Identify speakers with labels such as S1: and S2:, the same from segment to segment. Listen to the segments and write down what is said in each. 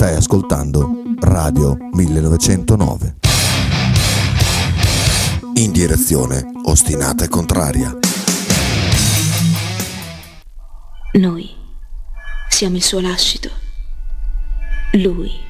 S1: Stai ascoltando Radio 1909. In direzione ostinata e contraria.
S2: Noi siamo il suo lascito. Lui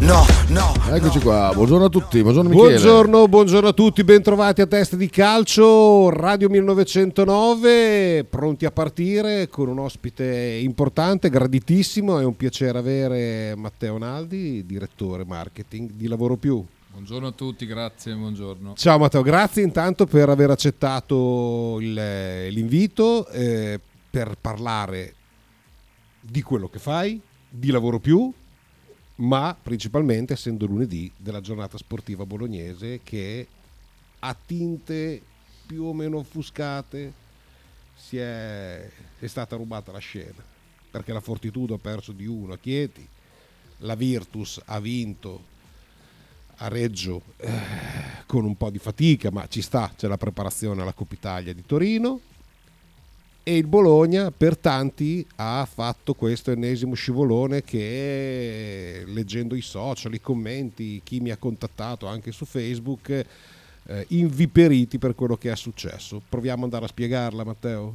S3: No, no.
S4: Eccoci qua, buongiorno a tutti, buongiorno Michele.
S5: Buongiorno, buongiorno a tutti, bentrovati a Teste di Calcio, Radio 1909, pronti a partire con un ospite importante, graditissimo, è un piacere avere Matteo Naldi, direttore marketing di Lavoro Più.
S6: Buongiorno a tutti, grazie, buongiorno.
S5: Ciao Matteo, grazie intanto per aver accettato il- l'invito eh, per parlare di quello che fai, di Lavoro Più, ma principalmente essendo lunedì della giornata sportiva bolognese che a tinte più o meno offuscate si è, è stata rubata la scena perché la Fortitudo ha perso di uno a Chieti, la Virtus ha vinto a Reggio eh, con un po' di fatica, ma ci sta, c'è la preparazione alla Coppa Italia di Torino e il Bologna per tanti ha fatto questo ennesimo scivolone che leggendo i social, i commenti, chi mi ha contattato anche su Facebook, eh, inviperiti per quello che è successo. Proviamo ad andare a spiegarla Matteo.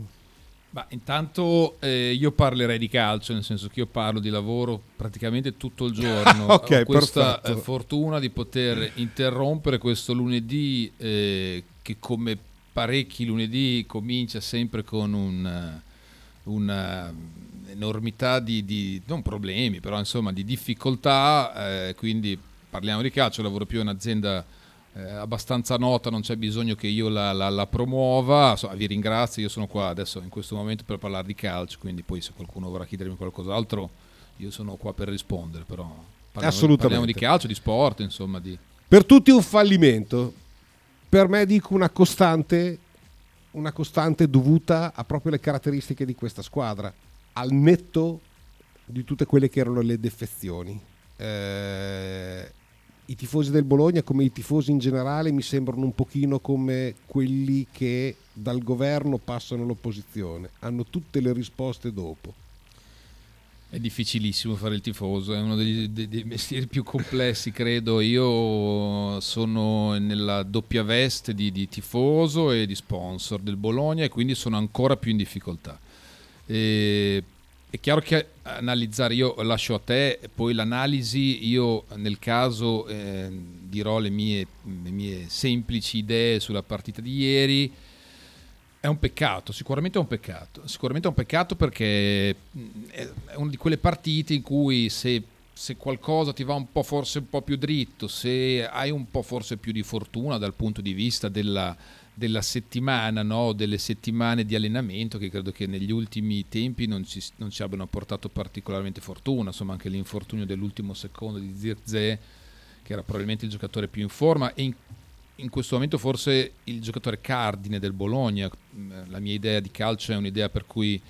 S6: Ma intanto eh, io parlerei di calcio, nel senso che io parlo di lavoro praticamente tutto il giorno.
S5: Ok,
S6: Ho questa eh, fortuna di poter interrompere questo lunedì eh, che come parecchi lunedì comincia sempre con un, eh, una enormità di, di- non problemi, però insomma di difficoltà, eh, quindi parliamo di calcio, lavoro più in un'azienda eh, abbastanza nota, non c'è bisogno che io la, la- la promuova. So, vi ringrazio, io sono qua adesso in questo momento per parlare di calcio, quindi poi se qualcuno vorrà chiedermi qualcos'altro, io sono qua per rispondere. Però parliamo,
S5: Assolutamente.
S6: parliamo di calcio, di sport, insomma, di...
S5: Per tutti un fallimento, per me dico una costante, una costante dovuta a proprio le caratteristiche di questa squadra, al netto di tutte quelle che erano le defezioni. Eh, I tifosi del Bologna, come i tifosi in generale, mi sembrano un pochino come quelli che dal governo passano all'opposizione, hanno tutte le risposte dopo.
S6: È difficilissimo fare il tifoso, è uno degli, dei, dei mestieri più complessi, credo. Io sono nella doppia veste di, di tifoso e di sponsor del Bologna e quindi sono ancora più in difficoltà. E- è chiaro che analizzare, io lascio a te poi l'analisi, io nel caso eh, dirò le mie, le mie semplici idee sulla partita di ieri. È un peccato, sicuramente è un peccato. Sicuramente è un peccato perché è è una di quelle partite in cui se, se qualcosa ti va un po' forse un po' più dritto, se hai un po' forse più di fortuna dal punto di vista della, della settimana, no? delle settimane di allenamento, che credo che negli ultimi tempi non ci, non ci abbiano portato particolarmente fortuna, insomma anche l'infortunio dell'ultimo secondo di Zirze, che era probabilmente il giocatore più in forma, e in in questo momento forse il giocatore cardine del Bologna. La mia idea di calcio è un'idea per cui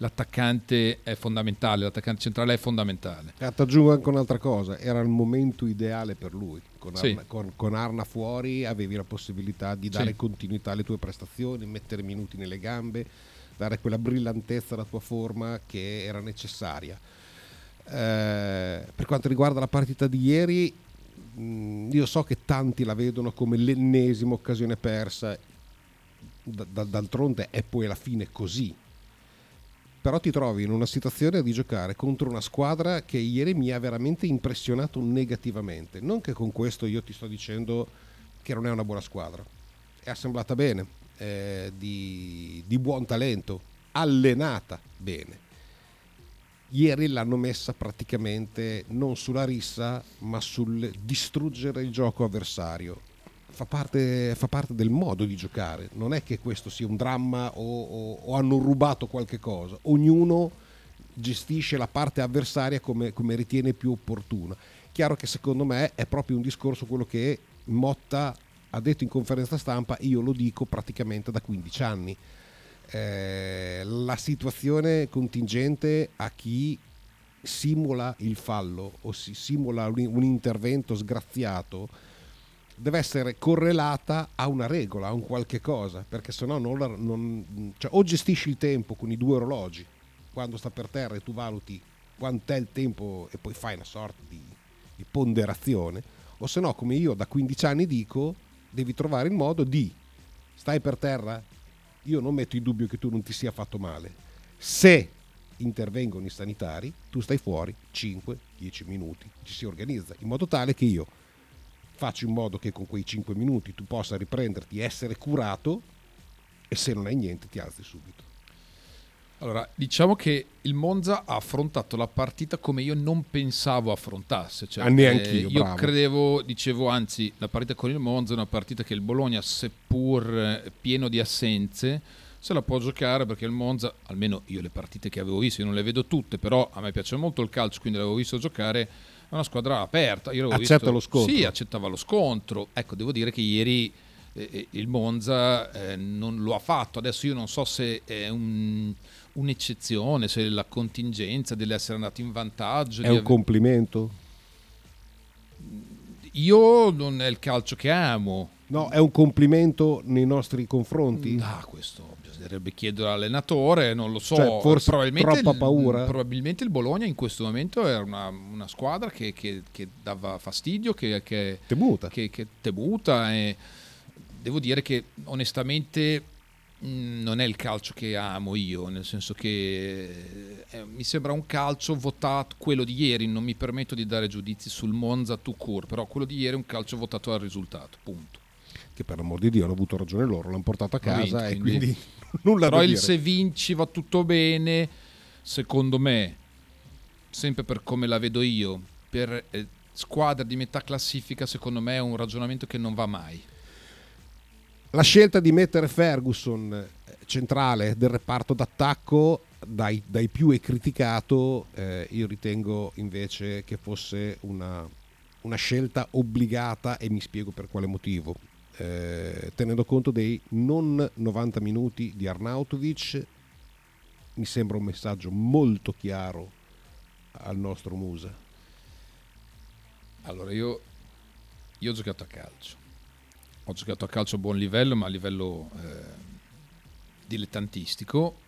S6: l'attaccante è fondamentale, l'attaccante centrale è fondamentale.
S5: E ti aggiungo anche un'altra cosa, era il momento ideale per lui. Con
S6: Sì.
S5: Arna, con- con Arna fuori avevi la possibilità di dare
S6: Sì.
S5: continuità alle tue prestazioni, mettere minuti nelle gambe, dare quella brillantezza alla tua forma che era necessaria. Eh, per quanto riguarda la partita di ieri, io so che tanti la vedono come l'ennesima occasione persa, d'altronde è poi alla fine così, però ti trovi in una situazione di giocare contro una squadra che ieri mi ha veramente impressionato negativamente. Non che con questo io ti sto dicendo che non è una buona squadra, è assemblata bene, eh, di, di buon talento, allenata bene. Ieri l'hanno messa praticamente non sulla rissa, ma sul distruggere il gioco avversario. Fa parte, fa parte del modo di giocare, non è che questo sia un dramma o, o- o hanno rubato qualche cosa. Ognuno gestisce la parte avversaria come, come ritiene più opportuna. Chiaro che secondo me è proprio un discorso quello che Motta ha detto in conferenza stampa, io lo dico praticamente da 15 anni. Eh, la situazione contingente a chi simula il fallo o si simula un, intervento sgraziato deve essere correlata a una regola, a un qualche cosa, perché sennò non, non cioè, o gestisci il tempo con i due orologi quando sta per terra e tu valuti quant'è il tempo e poi fai una sorta di, di ponderazione, o se no, come io da 15 anni dico, devi trovare il modo di stai per terra, io non metto in dubbio che tu non ti sia fatto male. Se intervengono i sanitari, tu stai fuori 5-10 minuti, ci si organizza in modo tale che io faccio in modo che con quei 5 minuti tu possa riprenderti, essere curato e se non hai niente ti alzi subito.
S6: Allora, diciamo che il Monza ha affrontato la partita come io non pensavo affrontasse. Cioè,
S5: ah, neanche io,
S6: eh, io credevo, dicevo, anzi, la partita con il Monza è una partita che il Bologna, seppur eh, pieno di assenze, se la può giocare perché il Monza, almeno io le partite che avevo visto, io non le vedo tutte, però a me piace molto il calcio, quindi l'avevo visto giocare, è una squadra aperta. Io
S5: Accetta
S6: visto,
S5: lo scontro.
S6: Sì, accettava lo scontro. Ecco, devo dire che ieri eh, il Monza eh, non lo ha fatto. Adesso io non so se è un un'eccezione, se la contingenza dell'essere andato in vantaggio.
S5: È un ave... complimento?
S6: Io non è il calcio che amo.
S5: No, è un complimento nei nostri confronti?
S6: Ah, questo bisognerebbe chiedere all'allenatore, non lo so.
S5: Cioè, forse probabilmente troppa paura?
S6: probabilmente il Bologna in questo momento era una, una squadra che, che, che, dava fastidio, che, che
S5: temuta.
S6: Che, che temuta e devo dire che onestamente non è il calcio che amo io, nel senso che eh, mi sembra un calcio votato, quello di ieri, non mi permetto di dare giudizi sul Monza to cure, però quello di ieri è un calcio votato al risultato, punto.
S5: Che per amor di Dio hanno avuto ragione loro, l'hanno portato a casa vinto, e quindi, quindi nulla
S6: però
S5: da
S6: il
S5: dire.
S6: se vinci va tutto bene, secondo me, sempre per come la vedo io, per eh, squadra di metà classifica, secondo me è un ragionamento che non va mai.
S5: La scelta di mettere Ferguson eh, centrale del reparto d'attacco dai, dai più è criticato, eh, io ritengo invece che fosse una, una, scelta obbligata e mi spiego per quale motivo. Eh, tenendo conto dei non 90 minuti di Arnautovic, mi sembra un messaggio molto chiaro al nostro Musa.
S6: Allora io, io ho giocato a calcio ho giocato a calcio a buon livello, ma a livello eh, dilettantistico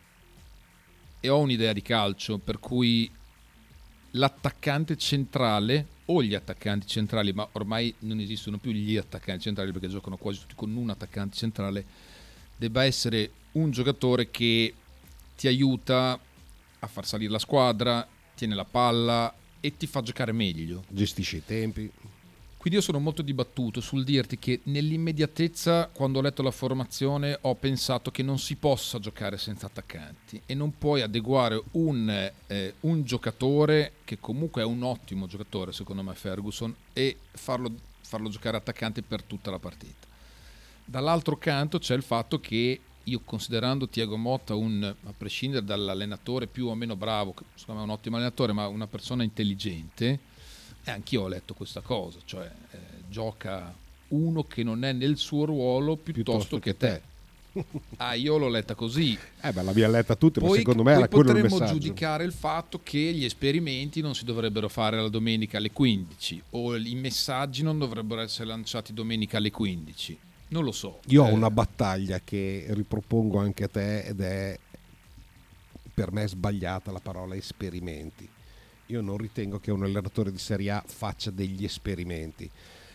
S6: e ho un'idea di calcio per cui l'attaccante centrale o gli attaccanti centrali, ma ormai non esistono più gli attaccanti centrali perché giocano quasi tutti con un attaccante centrale, debba essere un giocatore che ti aiuta a far salire la squadra, tiene la palla e ti fa giocare meglio.
S5: Gestisce i tempi.
S6: Quindi io sono molto dibattuto sul dirti che nell'immediatezza, quando ho letto la formazione, ho pensato che non si possa giocare senza attaccanti e non puoi adeguare un, eh, un giocatore, che comunque è un ottimo giocatore secondo me Ferguson, e farlo, farlo giocare attaccante per tutta la partita. Dall'altro canto c'è il fatto che io considerando Tiago Motta un, a prescindere dall'allenatore più o meno bravo, secondo me è un ottimo allenatore, ma una persona intelligente, e anch'io ho letto questa cosa, cioè eh, gioca uno che non è nel suo ruolo piuttosto, piuttosto che, che te. ah, io l'ho letta così.
S5: Eh beh, l'abbiamo letta tutte, poi, ma secondo me era quello il
S6: potremmo giudicare il fatto che gli esperimenti non si dovrebbero fare la domenica alle 15 o i messaggi non dovrebbero essere lanciati domenica alle 15. Non lo so.
S5: Io eh. ho una battaglia che ripropongo anche a te ed è per me sbagliata la parola esperimenti io non ritengo che un allenatore di Serie A faccia degli esperimenti.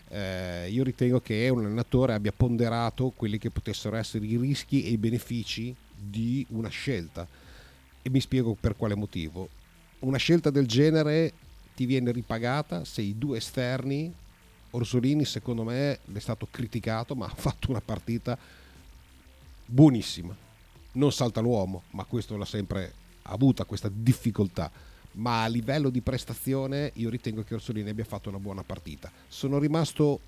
S5: Eh, io ritengo che un allenatore abbia ponderato quelli che potessero essere i rischi e i benefici di una scelta. E mi spiego per quale motivo. Una scelta del genere ti viene ripagata se i due esterni, Orsolini secondo me è stato criticato, ma ha fatto una partita buonissima. Non salta l'uomo, ma questo l'ha sempre avuta, questa difficoltà ma a livello di prestazione io ritengo che Orsolini abbia fatto una buona partita. Sono rimasto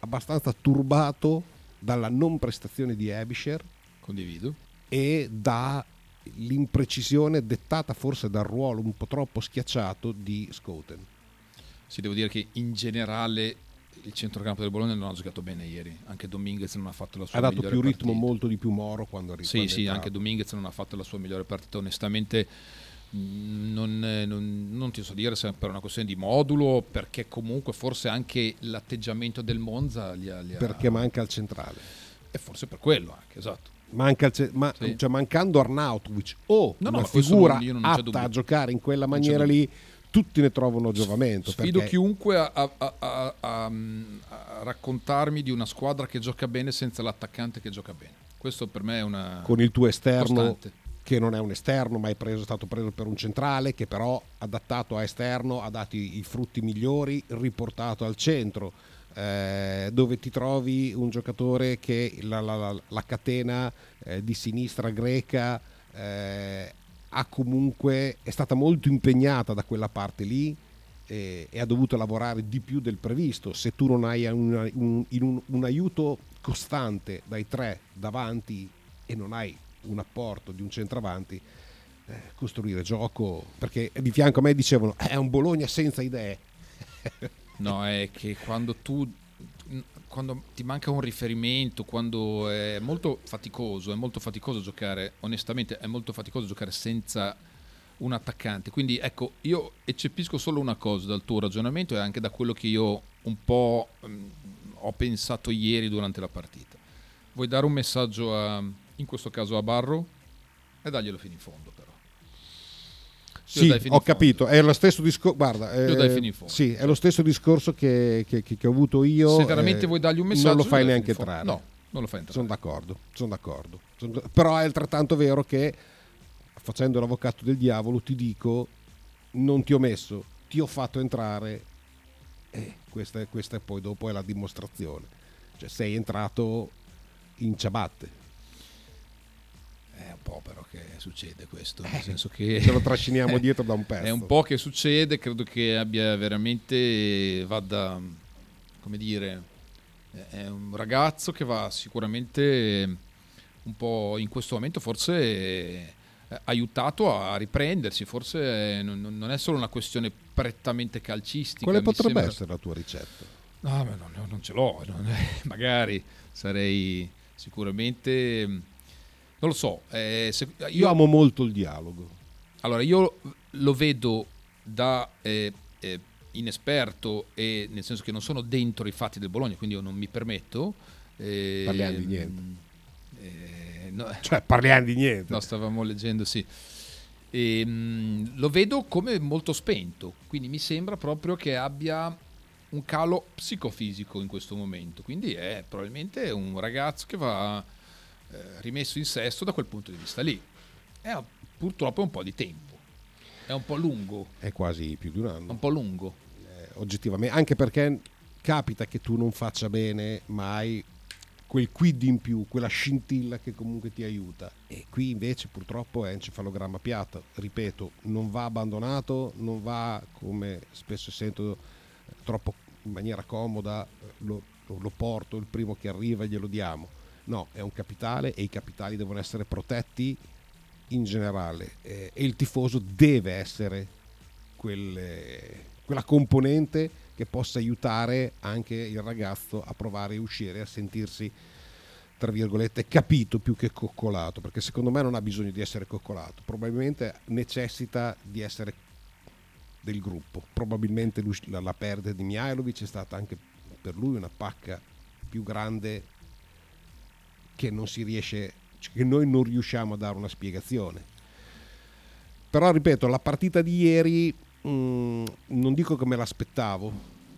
S5: abbastanza turbato dalla non prestazione di Abisher.
S6: Condivido.
S5: E dall'imprecisione dettata forse dal ruolo un po' troppo schiacciato di Scouten.
S6: Sì, devo dire che in generale il centrocampo del Bologna non ha giocato bene ieri. Anche Dominguez non ha fatto la sua
S5: Ha dato
S6: migliore
S5: più ritmo,
S6: partita.
S5: molto di più Moro quando arriva.
S6: Sì, sì, anche Dominguez non ha fatto la sua migliore partita. Onestamente, non, eh, non- non ti so dire se è per una questione di modulo, perché comunque forse anche l'atteggiamento del Monza li ha. li ha-
S5: Perché manca il centrale.
S6: E forse per quello anche, esatto.
S5: Manca ce- ma-
S6: Sì.
S5: cioè, mancando Arnautovic o
S6: No, no,
S5: una
S6: questo
S5: figura
S6: io non
S5: atta a giocare in quella maniera lì, tutti ne trovano giovamento.
S6: Sfido
S5: perché
S6: chiunque a- a- a- a raccontarmi di una squadra che gioca bene senza l'attaccante che gioca bene. Questo per me è una.
S5: con il tuo esterno
S6: Costante.
S5: Che non è un esterno ma è, preso- è stato preso per un centrale che però adattato a esterno ha dato i, frutti migliori riportato al centro eh, dove ti trovi un giocatore che la, la- la- catena eh, di sinistra greca eh, ha comunque è stata molto impegnata da quella parte lì e, ha dovuto lavorare di più del previsto. Se tu non hai un, un- un- un aiuto costante dai tre davanti e non hai un apporto di un centravanti, eh, costruire gioco, perché di fianco a me dicevano "Eh, è un Bologna senza idee.
S6: No, è che quando tu quando ti manca un riferimento, quando è molto faticoso, è molto faticoso giocare, onestamente è molto faticoso giocare senza un attaccante. Quindi ecco, io eccepisco solo una cosa dal tuo ragionamento e anche da quello che io un po' mm, ho pensato ieri durante la partita. Vuoi dare un messaggio a, in questo caso a Barro? E daglielo fino in fondo però.
S5: Sì, ho
S6: fondo.
S5: capito, è lo stesso discorso, guarda, eh, sì, è lo stesso discorso che, che- che- che ho avuto io.
S6: Se veramente
S5: eh,
S6: vuoi dargli un messaggio,
S5: non lo fai neanche entrare.
S6: No, non lo fai entrare.
S5: Sono d'accordo, sono d'accordo. Sono- Però è altrettanto vero che facendo l'avvocato del diavolo ti dico non ti ho messo, ti ho fatto entrare e questa, questa è poi dopo è la dimostrazione. Cioè sei entrato in ciabatte.
S6: Po' però che succede questo, nel senso che
S5: Eh, Ce lo trasciniamo dietro da un pezzo.
S6: È un po' che succede, credo che abbia veramente vada come dire è un ragazzo che va sicuramente un po' in questo momento forse eh, aiutato a riprendersi, forse eh, non, è solo una questione prettamente calcistica.
S5: Quale potrebbe
S6: sembra-
S5: essere la tua ricetta?
S6: No, ma non, non ce l'ho, non magari sarei sicuramente... Non lo so, eh, se-
S5: Io amo molto il dialogo.
S6: allora, io lo vedo da eh, eh, inesperto e nel senso che non sono dentro i fatti del Bologna, quindi io non mi permetto. eh,
S5: Parliamo di niente.
S6: eh, no,
S5: Cioè, parliamo di niente.
S6: no, stavamo leggendo, sì. E, mh, lo vedo come molto spento, quindi mi sembra proprio che abbia un calo psicofisico in questo momento. Quindi è probabilmente un ragazzo che va eh, rimesso in sesto da quel punto di vista lì. È purtroppo un po' di tempo, è un po' lungo,
S5: È quasi più di un
S6: è
S5: anno.
S6: un po' lungo.
S5: eh, oggettivamente, anche perché capita che tu non faccia bene, ma hai quel quid in più, quella scintilla che comunque ti aiuta. E qui invece purtroppo è encefalogramma piatto, ripeto, non va abbandonato, non va come spesso sento troppo in maniera comoda, eh, lo, lo porto il primo che arriva e glielo diamo. No, è un capitale e i capitali devono essere protetti in generale eh, e il tifoso deve essere quelle- quella componente che possa aiutare anche il ragazzo a provare a uscire, a sentirsi tra virgolette capito più che coccolato, perché secondo me non ha bisogno di essere coccolato, probabilmente necessita di essere del gruppo. Probabilmente la, la perdita di Mihailovic è stata anche per lui una pacca più grande che non si riesce che noi non riusciamo a dare una spiegazione. Però ripeto, la partita di ieri mh, non dico che me l'aspettavo,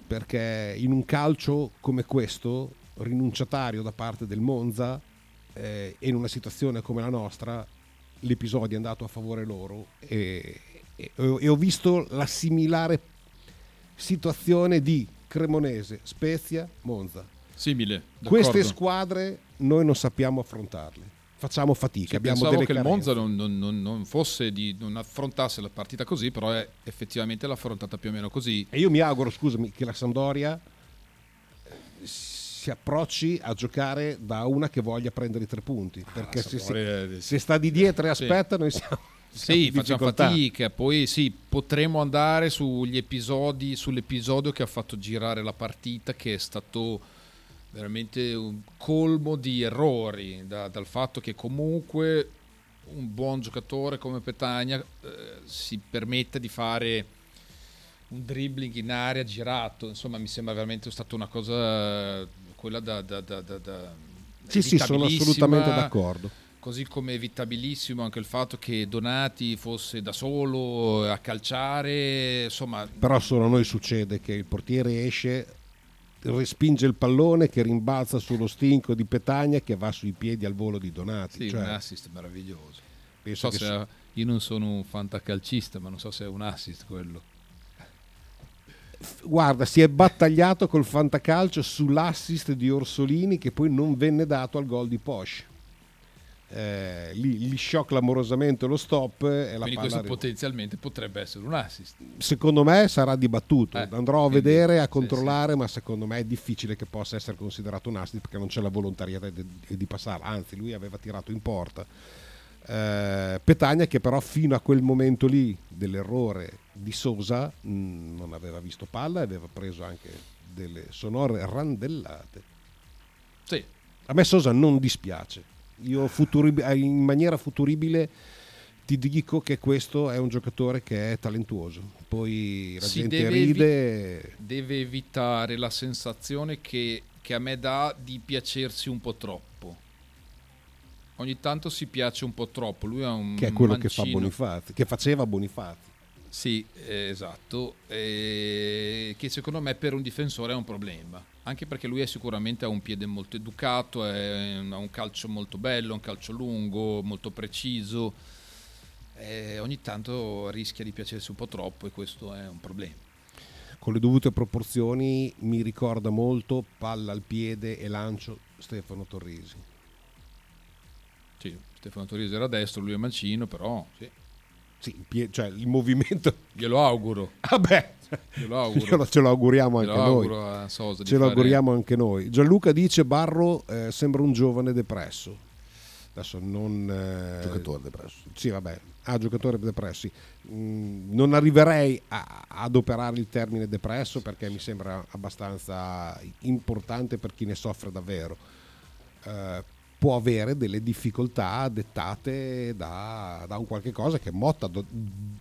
S5: perché in un calcio come questo, rinunciatario da parte del Monza, eh, e in una situazione come la nostra, l'episodio è andato a favore loro e, e- e ho visto la similare situazione di Cremonese, Spezia, Monza.
S6: Simile.
S5: Queste
S6: d'accordo.
S5: squadre noi non sappiamo affrontarle, facciamo fatica.
S6: Sì,
S5: abbiamo
S6: pensavo che il. Monza non, non- non- fosse di, non affrontasse la partita così, però è, effettivamente l'ha affrontata più o meno così.
S5: E io mi auguro, scusami, che la Sampdoria eh, si approcci a giocare da una che voglia prendere i tre punti. Perché se,
S6: eh,
S5: se sta di dietro e
S6: Sì.
S5: aspetta, noi siamo,
S6: Sì,
S5: in
S6: facciamo fatica. Poi sì, potremmo andare sugli episodi, sull'episodio che ha fatto girare la partita, che è stato veramente un colmo di errori, da- dal fatto che comunque un buon giocatore come Petagna eh, si permette di fare un dribbling in aria girato, insomma mi sembra veramente stata una cosa eh, quella da... da, da, da-
S5: Sì, sì, sono assolutamente d'accordo.
S6: Così come evitabilissimo anche il fatto che Donati fosse da solo a calciare, insomma,
S5: Però solo a noi succede che il portiere esce, respinge il pallone che rimbalza sullo stinco di Petagna che va sui piedi al volo di Donati.
S6: sì,
S5: Cioè,
S6: un assist meraviglioso. So se io non sono un fantacalcista, ma non so se è un assist quello.
S5: Guarda, si è battagliato col fantacalcio sull'assist di Orsolini che poi non venne dato al gol di Posch. Eh, lì gli shock clamorosamente lo stop e la
S6: Quindi
S5: palla
S6: questo
S5: arriva.
S6: potenzialmente potrebbe essere un assist.
S5: secondo me sarà dibattuto
S6: Eh,
S5: andrò a vedere a
S6: sì,
S5: controllare ma secondo me è difficile che possa essere considerato un assist perché non c'è la volontarietà di, di passare. Anzi lui aveva tirato in porta. Eh, Petagna che però fino a quel momento lì dell'errore di Sosa mh, non aveva visto palla e aveva preso anche delle sonore randellate.
S6: Sì,
S5: a me Sosa non dispiace io futuri- in maniera futuribile ti dico che questo è un giocatore che è talentuoso poi la
S6: Si
S5: gente
S6: deve
S5: ride
S6: deve evitare la sensazione che, che a me dà di piacersi un po' troppo. Ogni tanto si piace un po' troppo. Lui ha un
S5: che è quello che fa
S6: mancino-
S5: Bonifazzi che faceva Bonifazzi
S6: Sì, eh, esatto. eh, che secondo me per un difensore è un problema. Anche perché lui è sicuramente ha un piede molto educato, è- ha un calcio molto bello, un calcio lungo, molto preciso. eh, ogni tanto rischia di piacersi un po' troppo e questo è un problema.
S5: con le dovute proporzioni mi ricorda molto palla al piede e lancio Stefano Torrisi
S6: Sì, Stefano Torrisi era destro, lui è mancino, però sì,
S5: sì, pie- cioè, il movimento
S6: glielo auguro.
S5: vabbè
S6: Glielo auguro.
S5: ce lo, ce lo auguriamo anche noi
S6: auguro a Sosa di
S5: ce lo
S6: fare-
S5: auguriamo anche noi Gianluca dice Barro eh, sembra un giovane depresso adesso non eh,
S4: Giocatore depresso.
S5: Sì, vabbè, ah, giocatore depressi. Mm, non arriverei a- ad operare il termine depresso perché mi sembra abbastanza importante per chi ne soffre davvero. Eh, può avere delle difficoltà dettate da, da un qualche cosa che Motta do-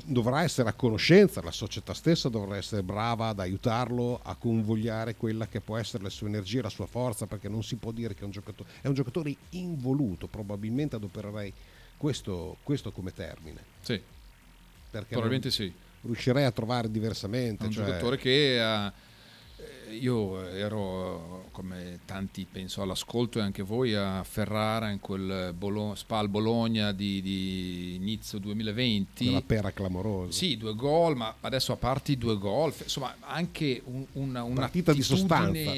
S5: dovrà essere a conoscenza, la società stessa dovrà essere brava ad aiutarlo a convogliare quella che può essere la sua energia, la sua forza, perché non si può dire che è un giocatore, è un giocatore involuto, probabilmente adopererei questo, questo come termine,
S6: Sì,
S5: perché
S6: probabilmente sì.
S5: riuscirei a trovare diversamente.
S6: È un
S5: cioè-
S6: giocatore che ha- io ero come tanti penso all'ascolto e anche voi a Ferrara in quel Bolo- Spal Bologna di, di inizio 2020
S5: Quella pera clamorosa.
S6: sì due gol ma adesso a parte i due gol insomma anche un, una,
S5: Partita di sostanza.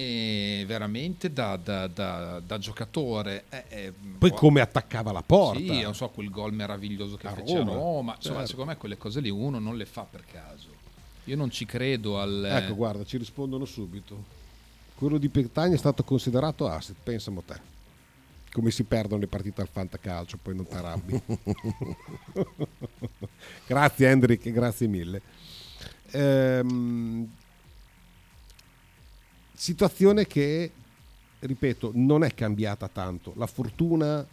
S6: veramente da, da- da- da giocatore Eh, eh,
S5: Poi come attaccava la porta.
S6: sì, non so, quel gol meraviglioso che
S5: A
S6: fece
S5: Roma,
S6: a Roma. Insomma,
S5: certo.
S6: secondo me quelle cose lì uno non le fa per caso. Io non ci credo al...
S5: Ecco, guarda, ci rispondono subito. Quello di Petagna è stato considerato asset, pensamo te. Come si perdono le partite al fantacalcio, poi non ti arrabbi. grazie Hendrik, grazie mille. Ehm, situazione che, ripeto, non è cambiata tanto. La fortuna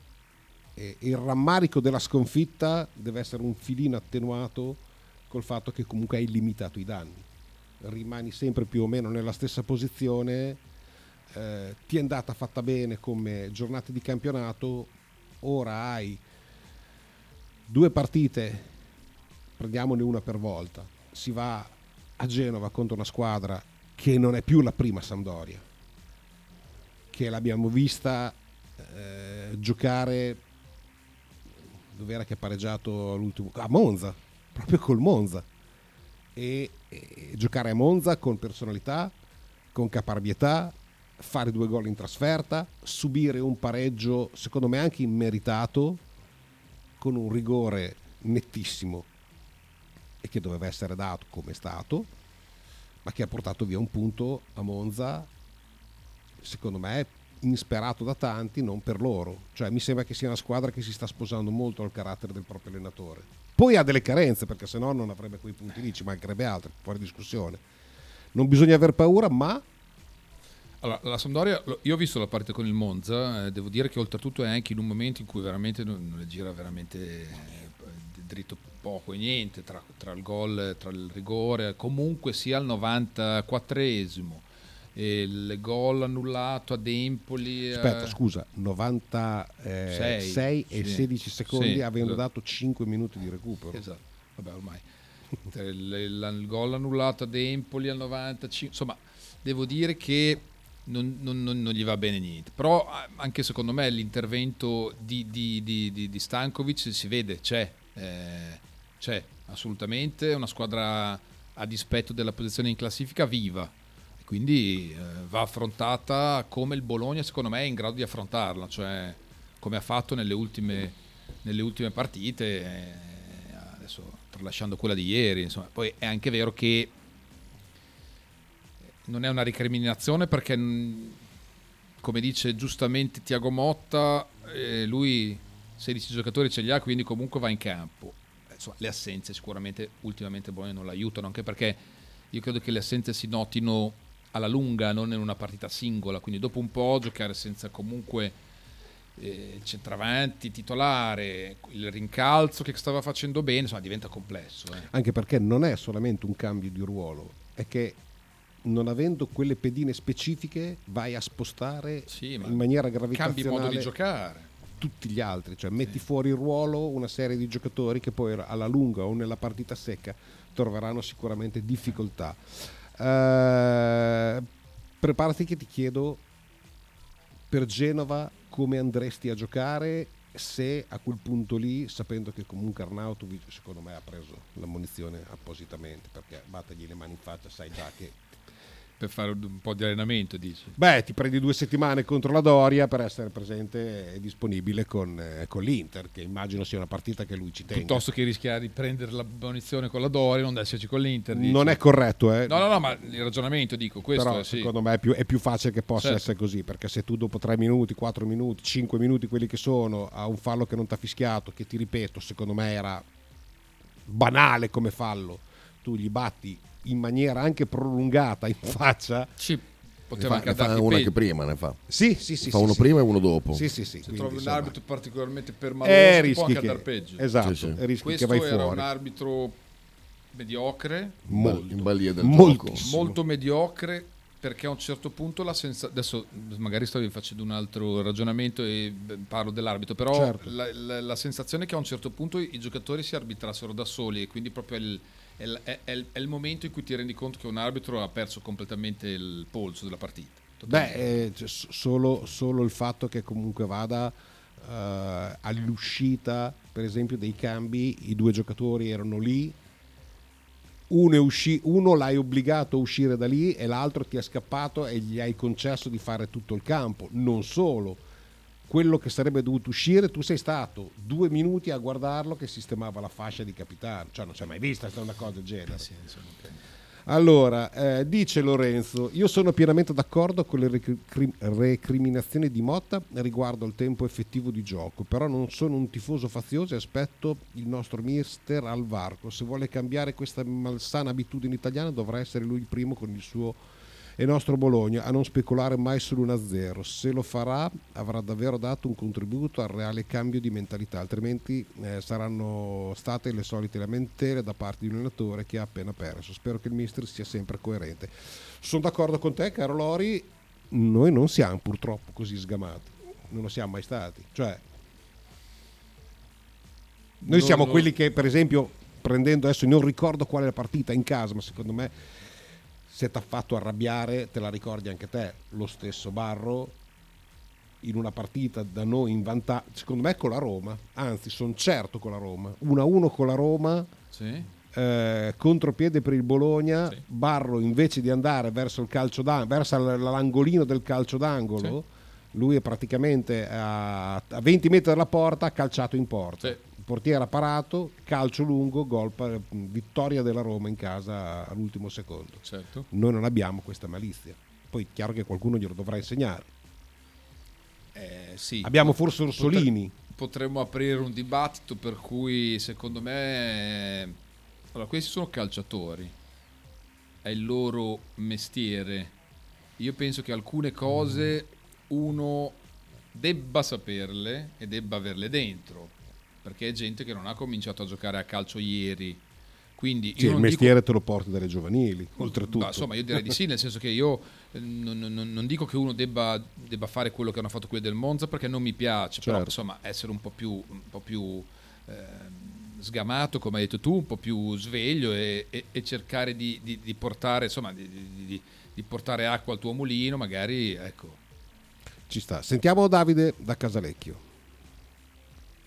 S5: e il rammarico della sconfitta deve essere un filino attenuato col fatto che comunque hai limitato i danni. Rimani sempre più o meno nella stessa posizione, eh, ti è andata fatta bene come giornate di campionato, ora hai due partite, prendiamone una per volta, si va a Genova contro una squadra che non è più la prima Sampdoria, che l'abbiamo vista eh, giocare dove era che ha pareggiato l'ultimo a Monza, proprio col Monza. E, e giocare a Monza con personalità, con caparbietà, fare due gol in trasferta, subire un pareggio secondo me anche immeritato con un rigore nettissimo e che doveva essere dato come è stato, ma che ha portato via un punto a Monza secondo me insperato da tanti, non per loro. Cioè mi sembra che sia una squadra che si sta sposando molto al carattere del proprio allenatore. Poi ha delle carenze, perché se no non avrebbe quei punti lì, ci mancherebbe altro, fuori discussione. Non bisogna aver paura, ma
S6: Allora, la Sampdoria, io ho visto la partita con il Monza, eh, devo dire che oltretutto è anche in un momento in cui veramente non, non le gira veramente eh, dritto poco e niente, tra, tra il gol, tra il rigore, comunque sia al 94esimo, e il gol annullato ad Empoli. eh,
S5: aspetta, scusa, 96
S6: Sei,
S5: e
S6: sì.
S5: 16 secondi
S6: Sì,
S5: avendo
S6: esatto.
S5: dato 5 minuti di recupero.
S6: Esatto, vabbè ormai. il, il- il gol annullato ad Empoli al 95, insomma devo dire che non, non- non- gli va bene niente, però eh, anche secondo me l'intervento di, di, di, di- Stankovic si vede, c'è, eh, c'è assolutamente, è una squadra a dispetto della posizione in classifica viva, quindi eh, va affrontata come il Bologna secondo me è in grado di affrontarla, cioè come ha fatto nelle ultime, nelle ultime partite, eh, adesso tralasciando quella di ieri, insomma, poi è anche vero che non è una ricriminazione perché mh, come dice giustamente Tiago Motta, eh, lui 16 giocatori ce li ha, quindi comunque va in campo. Eh, Insomma, le assenze sicuramente ultimamente Bologna non l'aiutano, anche perché io credo che le assenze si notino alla lunga, non in una partita singola, quindi dopo un po' giocare senza comunque eh, centravanti titolare, il rincalzo che stava facendo bene, insomma diventa complesso. eh.
S5: Anche perché non è solamente un cambio di ruolo, è che non avendo quelle pedine specifiche vai a spostare
S6: Sì,
S5: in maniera
S6: Cambi
S5: gravitazionale
S6: modo di giocare.
S5: tutti gli altri, cioè metti fuori ruolo una serie di giocatori che poi alla lunga o nella partita secca troveranno sicuramente difficoltà. Eh, preparati che ti chiedo per Genova come andresti a giocare se a quel punto lì, sapendo che comunque Arnautovic secondo me ha preso la munizione appositamente perché battegli le mani in faccia, sai già che
S6: Per fare un po' di allenamento, dici.
S5: Beh, ti prendi due settimane contro la Doria per essere presente e disponibile con, eh, con l'Inter, che immagino sia una partita che lui ci tenga.
S6: Piuttosto che rischiare di prendere la munizione con la Doria e non esserci con l'Inter. dici.
S5: Non è corretto, eh.
S6: No, no, no, ma il ragionamento dico, questo
S5: però
S6: sì.
S5: secondo me è più, è più facile che possa
S6: Certo.
S5: essere così, perché se tu dopo 3 minuti, 4 minuti, 5 minuti, quelli che sono, a un fallo che non ti ha fischiato, che ti ripeto, secondo me era banale come fallo, tu gli batti in maniera anche prolungata in faccia.
S4: Ne
S6: poteva
S4: fa,
S6: anche
S4: ne una
S6: peggio.
S4: che prima ne fa.
S5: Sì, sì, sì.
S4: fa
S5: sì,
S4: uno
S5: sì.
S4: prima e uno dopo.
S5: Sì, sì, sì.
S6: Se trovi un
S5: insomma,
S6: arbitro particolarmente
S5: eh,
S6: permaloso, ti può
S5: rischi
S6: anche
S5: che,
S6: andare peggio.
S5: esatto,
S4: Sì, sì.
S5: rischi
S6: Questo
S5: che vai
S6: era
S5: fuori.
S6: un arbitro mediocre,
S4: In bal- in balia del
S5: Moltissimo.
S4: gioco.
S6: molto mediocre perché a un certo punto la sensazione adesso magari stavi facendo un altro ragionamento e parlo dell'arbitro però
S5: Certo.
S6: la, la- la sensazione è che a un certo punto i giocatori si arbitrassero da soli e quindi proprio il, è è- è il- momento in cui ti rendi conto che un arbitro ha perso completamente il polso della partita
S5: Beh, eh, cioè, solo, solo il fatto che comunque vada eh, all'uscita, per esempio, dei cambi, i due giocatori erano lì, uno, usci- uno l'hai obbligato a uscire da lì e l'altro ti è scappato e gli hai concesso di fare tutto il campo. Non solo, quello che sarebbe dovuto uscire, tu sei stato due minuti a guardarlo che sistemava la fascia di capitano, cioè non si è mai vista una cosa del genere. Allora, eh, dice Lorenzo, io sono pienamente d'accordo con le recri- recriminazioni di Motta riguardo al tempo effettivo di gioco, però non sono un tifoso fazioso e aspetto il nostro mister al varco. Se vuole cambiare questa malsana abitudine italiana dovrà essere lui il primo con il suo e nostro Bologna a non speculare mai sull'1-0. Se lo farà avrà davvero dato un contributo al reale cambio di mentalità, altrimenti eh, saranno state le solite lamentele da parte di un allenatore che ha appena perso. Spero che il mister sia sempre coerente. Sono d'accordo con te, caro Lori, noi non siamo purtroppo così sgamati, non lo siamo mai stati. Cioè, noi
S6: No,
S5: siamo
S6: no.
S5: quelli che, per esempio, prendendo adesso, non ricordo qual è la partita in casa, ma secondo me se ti ha fatto arrabbiare, te la ricordi anche te, lo stesso Barro in una partita da noi in vantaggio, secondo me con la Roma, anzi sono certo con la Roma, 1-1 con la Roma,
S6: sì.
S5: eh, contropiede per il Bologna,
S6: Sì.
S5: Barro invece di andare verso il calcio d'angolo, verso l'angolino del calcio d'angolo, lui è praticamente a, a 20 metri dalla porta, ha calciato in porta.
S6: Sì.
S5: Portiere parato, calcio lungo, gol, vittoria della Roma in casa all'ultimo secondo.
S6: certo
S5: Noi non abbiamo questa malizia. Poi è chiaro che qualcuno glielo dovrà insegnare.
S6: Eh, sì.
S5: Abbiamo forse Orsolini.
S6: Potremmo aprire un dibattito per cui secondo me... Allora, questi sono calciatori, è il loro mestiere. Io penso che alcune cose uno debba saperle e debba averle dentro, perché è gente che non ha cominciato a giocare a calcio ieri. Quindi
S5: Sì, il mestiere
S6: dico-
S5: te lo porti dalle giovanili, oltretutto.
S6: Bah, insomma, io direi di sì, nel senso che io eh, non, non- non dico che uno debba, debba fare quello che hanno fatto quelli del Monza perché non mi piace, però
S5: Certo.
S6: insomma essere un po' più, un po' più ehm, sgamato, come hai detto tu, un po' più sveglio e, e- e cercare di, di- di portare, insomma, di portare acqua al tuo mulino, magari, ecco.
S5: Ci sta. Sentiamo Davide da Casalecchio.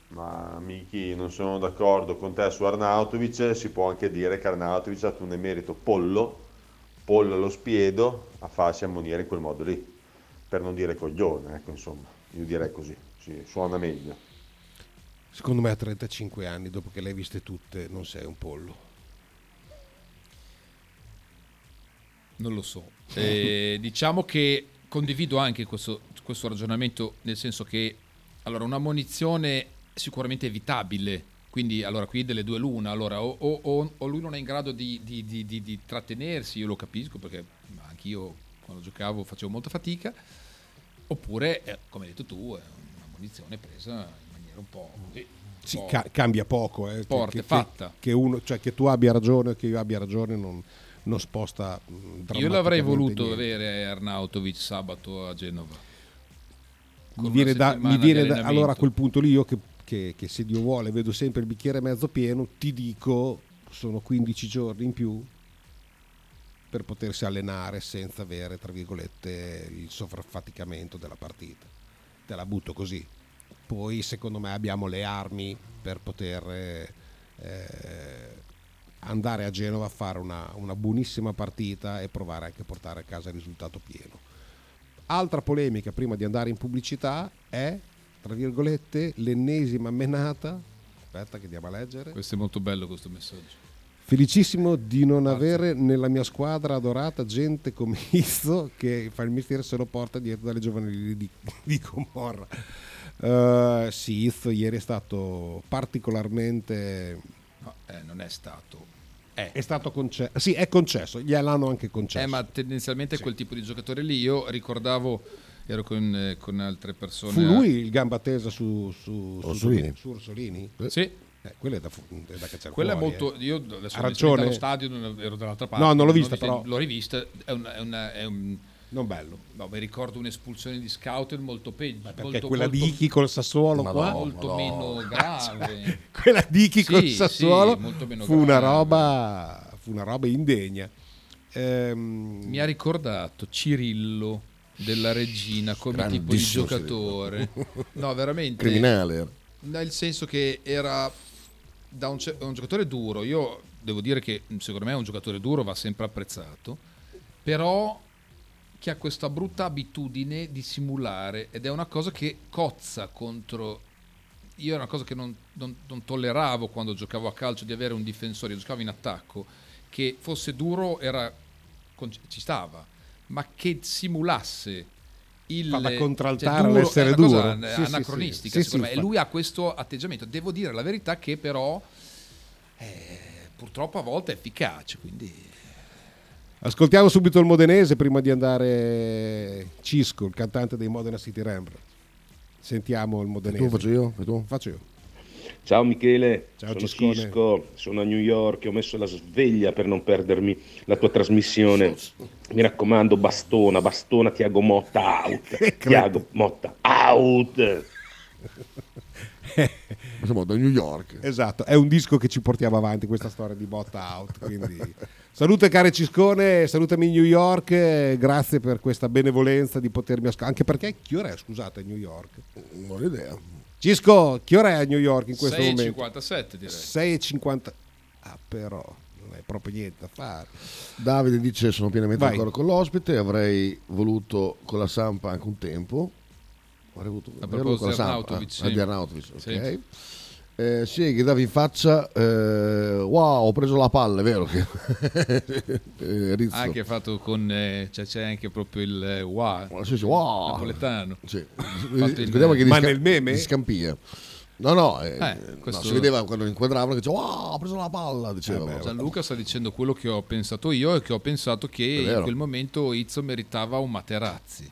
S7: Ma Miki, non sono d'accordo con te su Arnautovic, si può anche dire che Arnautovic ha un emerito pollo, pollo allo spiedo, a farsi ammonire in quel modo lì, per non dire coglione, ecco insomma, io direi così, sì, suona meglio.
S5: Secondo me a 35 anni, dopo che le hai viste tutte, non sei un pollo.
S6: Non lo so. Eh, diciamo che condivido anche questo, questo ragionamento, nel senso che allora, una munizione sicuramente evitabile. Quindi, allora, qui delle due l'una. Allora, o, o- o- lui non è in grado di, di- di- di- trattenersi, io lo capisco perché anch'io quando giocavo facevo molta fatica, oppure, eh, come hai detto tu, è una munizione presa in maniera un po' un
S5: Sì,
S6: po'-
S5: ca- cambia poco. Eh,
S6: Forte,
S5: che, che-
S6: fatta.
S5: Che, uno, cioè, che tu abbia ragione o che io abbia ragione non, non sposta. mh,
S6: Io l'avrei voluto
S5: niente.
S6: avere Arnautovic sabato a Genova.
S5: Mi viene, da, mi viene da- allora a quel punto lì io che, che- che se Dio vuole vedo sempre il bicchiere mezzo pieno ti dico sono 15 giorni in più per potersi allenare senza avere tra virgolette il sovraffaticamento della partita. Te la butto così. Poi secondo me abbiamo le armi per poter eh, andare a Genova a fare una, una buonissima partita e provare anche a portare a casa il risultato pieno. Altra polemica prima di andare in pubblicità è, tra virgolette, l'ennesima menata. Aspetta che andiamo a leggere.
S6: Questo è molto bello questo messaggio.
S5: Felicissimo di non avere nella mia squadra adorata gente come Izzo che fa il mestiere se lo porta dietro dalle giovanili di, di Comorra. Eh, sì, Izzo ieri è stato particolarmente...
S6: No, eh, non è stato. È.
S5: È stato concesso. Sì, è concesso, gliel'hanno anche concesso.
S6: Eh, ma tendenzialmente quel tipo di giocatore lì. Io ricordavo, ero con, eh, con altre persone.
S5: Fu
S6: a-
S5: lui il gamba tesa su, su, su-
S4: Orsolini.
S5: su Orsolini?
S6: Sì.
S5: Eh, quello è da, è da cacciare
S6: Quella è
S5: fuori,
S6: molto.
S5: eh.
S6: Io adesso
S5: ragione.
S6: allo stadio, non ero dall'altra parte.
S5: No, non l'ho vista,
S6: vi-
S5: però.
S6: L'ho rivista. È, una- è una- è un.
S5: Non bello.
S6: No, mi ricordo un'espulsione di scout molto peggio.
S5: Perché
S6: molto,
S5: quella
S6: molto,
S5: di Ichi col Sassuolo
S4: Ma
S5: qua,
S4: no.
S6: molto
S4: no.
S6: meno grave.
S5: quella di Ichi
S6: Sì,
S5: col
S6: sì,
S5: Sassuolo
S6: molto meno
S5: fu una roba fu una roba indegna. Ehm,
S6: Mi ha ricordato Cirillo della Regina come tipo di giocatore. No, veramente.
S4: Criminale.
S6: Nel senso che era da un, un giocatore duro. Io devo dire che secondo me un giocatore duro va sempre apprezzato, però che ha questa brutta abitudine di simulare ed è una cosa che cozza contro... Io è una cosa che non, non- non tolleravo quando giocavo a calcio di avere un difensore, io giocavo in attacco, che fosse duro era, ci stava, ma che simulasse il
S5: Fa da contraltare
S6: cioè, duro,
S5: all'essere
S6: è una cosa
S5: duro. Sì, sì,
S6: anacronistica
S5: sì. Sì,
S6: secondo
S5: sì,
S6: me. E lui ha questo atteggiamento. Devo dire la verità che però eh, purtroppo a volte è efficace, quindi
S5: Ascoltiamo subito il modenese prima di andare Cisco, il cantante dei Modena City Rambler. Sentiamo il modenese.
S4: Tu faccio io? Tu?
S5: Faccio io.
S8: Ciao Michele,
S5: Ciao,
S8: sono
S5: Ciscone.
S8: Cisco, sono a New York, ho messo la sveglia per non perdermi la tua trasmissione. Mi raccomando, bastona, bastona Tiago Motta out. Tiago Motta out.
S4: Insomma, da New York.
S5: Esatto, è un disco che ci portiamo avanti questa storia di botta out. Quindi salute care Ciscone, salutami New York, eh, grazie per questa benevolenza di potermi ascoltare. Anche perché che ora è, scusate, a New York?
S4: Non ho idea.
S5: Cisco, che ora è a New York in questo momento?
S6: 6,57 direi.
S5: 6,50. Ah, però non è proprio niente da fare.
S4: Davide dice sono pienamente
S5: Vai.
S4: d'accordo con l'ospite, avrei voluto con la Sampa anche un tempo. Avrei voluto
S6: A
S4: con la Sampa. Ah,
S6: sì.
S4: di Arnautovic, ok.
S6: Sì.
S4: Eh, sì, che davi in faccia, eh, wow, ho preso la palla, è vero che... eh, Rizzo.
S6: Ah, che ha fatto con... eh, cioè c'è anche proprio il eh, wow,
S4: Sì, sì, wow.
S6: napoletano.
S4: Sì.
S6: Il-
S4: Vediamo che
S5: Ma
S4: sca-
S5: nel meme?
S4: di scampia. No, no, eh,
S6: Eh,
S4: no,
S6: questo-
S4: si vedeva quando inquadravano che diceva wow, ho preso la palla, diceva.
S6: Gianluca sta dicendo quello che ho pensato io e che ho pensato che in quel momento Izzo meritava un Materazzi.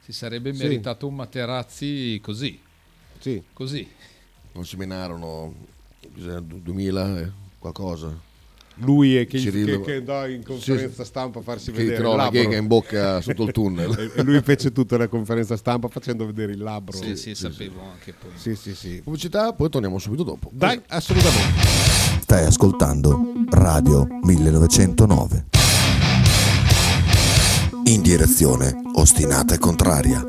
S6: Si sarebbe
S5: Sì.
S6: meritato un Materazzi così,
S5: Sì.
S6: così.
S4: Non si menarono cos'era, du- 2000 eh, qualcosa
S5: Lui è che,
S4: Cirillo-
S5: che, che andò in conferenza stampa a farsi
S4: che
S5: vedere
S4: tirò
S5: il
S4: la
S5: labbro.
S4: chega in bocca sotto il tunnel
S5: E- lui fece tutta la conferenza stampa facendo vedere il labbro.
S6: Sì, sì, sapevo anche poi.
S5: Sì, sì, sì.
S4: pubblicità poi torniamo subito dopo
S5: Dai, assolutamente.
S1: Stai ascoltando Radio 1909. In direzione ostinata e contraria.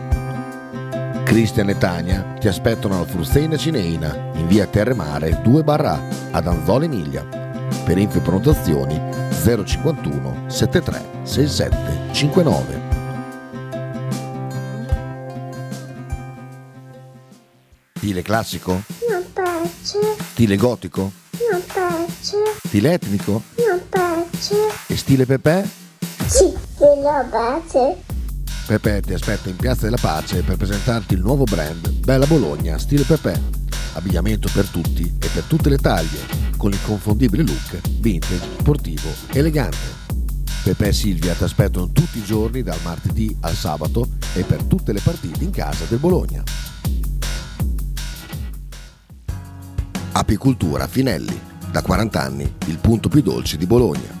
S1: Cristian e Tania ti aspettano alla Fruzeina Cineina in via Terremare 2 barra ad Anzola Emilia. Per info e prenotazioni 051 73 67 59. Stile classico?
S9: Non piace,
S1: Stile gotico?
S9: non piace,
S1: Stile etnico?
S9: non piace.
S1: E stile Pepe?
S9: Sì, la base.
S1: Pepe ti aspetta in Piazza della Pace per presentarti il nuovo brand Bella Bologna Stile Pepe. Abbigliamento per tutti e per tutte le taglie, con l'inconfondibile look vintage, sportivo, elegante. Pepe e Silvia ti aspettano tutti i giorni dal martedì al sabato e per tutte le partite in casa del Bologna. Apicultura Finelli, da 40 anni il punto più dolce di Bologna.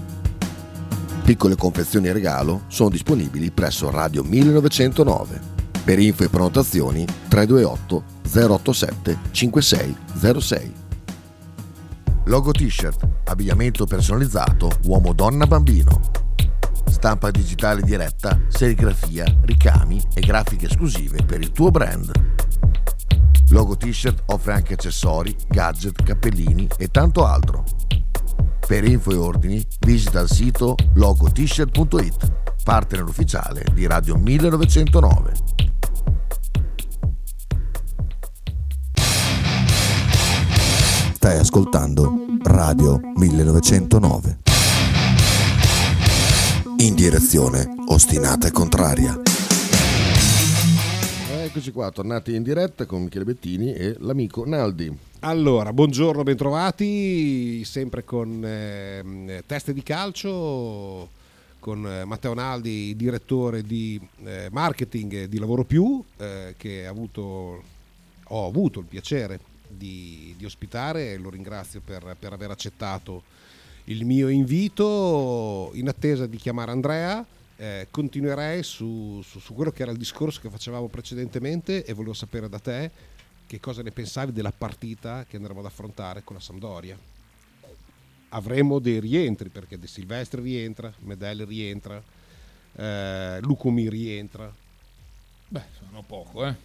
S1: Piccole confezioni e regalo sono disponibili presso Radio 1909. Per info e prenotazioni 328 087 5606. Logo t-shirt, abbigliamento personalizzato uomo-donna-bambino. Stampa digitale diretta, serigrafia, ricami e grafiche esclusive per il tuo brand. Logo t-shirt offre anche accessori, gadget, cappellini e tanto altro. Per info e ordini visita il sito logotshirt.it, partner ufficiale di Radio 1909. Stai ascoltando Radio 1909. In direzione ostinata e contraria.
S4: Eccoci qua, tornati in diretta con Michele Bettini e l'amico Naldi.
S5: Allora, buongiorno, bentrovati, sempre con ehm, Teste di Calcio, con eh, Matteo Naldi, direttore di eh, marketing di Lavoro Più, eh, che avuto, ho avuto il piacere di, di ospitare e lo ringrazio per, per aver accettato il mio invito in attesa di chiamare Andrea. eh, continuerei su, su- su quello che era il discorso che facevamo precedentemente e volevo sapere da te che cosa ne pensavi della partita che andremo ad affrontare con la Sampdoria. Avremo dei rientri perché De Silvestri rientra, Medel rientra, eh, Lucumi rientra.
S6: Beh, sono poco, eh.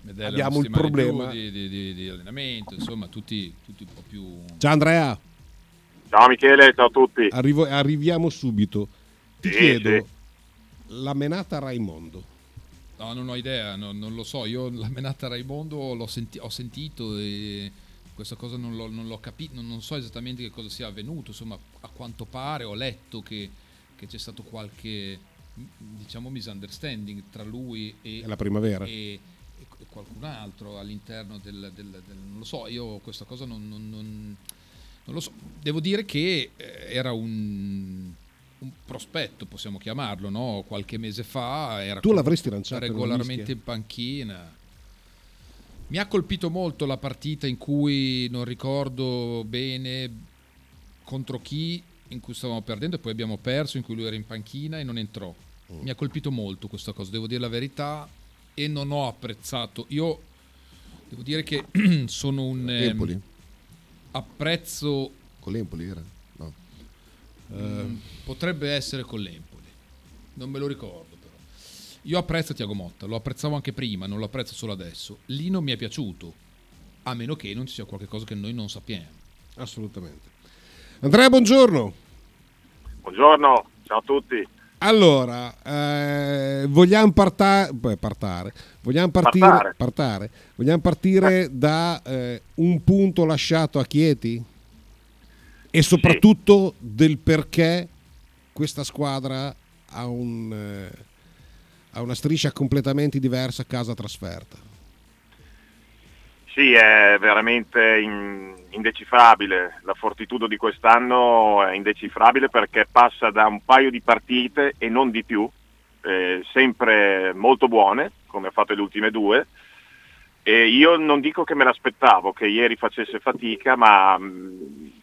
S6: Medella
S5: Abbiamo il problema-
S6: Di, di- di- di allenamento, insomma, tutti, tutti un po' più...
S5: Ciao Andrea,
S10: Ciao Michele, ciao a tutti.
S5: arrivo- arriviamo subito. Ti
S10: Sì,
S5: chiedo
S10: sì.
S5: la menata Raimondo.
S6: No, non ho idea, no- non lo so. Io la menata Raimondo l'ho senti- ho sentito e questa cosa non l'ho, non l'ho capito, non, non so esattamente che cosa sia avvenuto. Insomma, a quanto pare ho letto che, che c'è stato qualche, diciamo, misunderstanding tra lui e,
S5: la primavera.
S6: e- e qualcun altro all'interno del, del- del- Non lo so, io questa cosa non, non- non- non lo so. Devo dire che eh, era un, un prospetto, possiamo chiamarlo, no? Qualche mese fa era
S5: Tu l'avresti lanciato
S6: regolarmente in panchina. Mi ha colpito molto la partita in cui non ricordo bene contro chi in cui stavamo perdendo e poi abbiamo perso, in cui lui era in panchina e non entrò.
S5: Mm.
S6: Mi ha colpito molto questa cosa, devo dire la verità, e non ho apprezzato. Io devo dire che sono un... ehm,
S4: Empoli?
S6: apprezzo...
S4: Con l'Empoli era?
S6: Mm, potrebbe essere con l'Empoli, non me lo ricordo però. Io apprezzo Tiago Motta, lo apprezzavo anche prima, non lo apprezzo solo adesso. Lì non mi è piaciuto, a meno che non ci sia qualcosa che noi non sappiamo.
S5: Assolutamente. Andrea, buongiorno.
S10: Buongiorno, ciao a tutti.
S5: Allora, eh, vogliamo parta- beh, partare, vogliamo partire,
S10: Partare.
S5: partare. Vogliamo partire da eh, un punto lasciato a Chieti e soprattutto del perché questa squadra ha, un, eh, ha una striscia completamente diversa casa trasferta.
S10: Sì, è veramente in- indecifrabile. La fortitudo di quest'anno è indecifrabile perché passa da un paio di partite e non di più, eh, sempre molto buone, come ha fatto le ultime due. E io non dico che me l'aspettavo, che ieri facesse fatica, ma mh,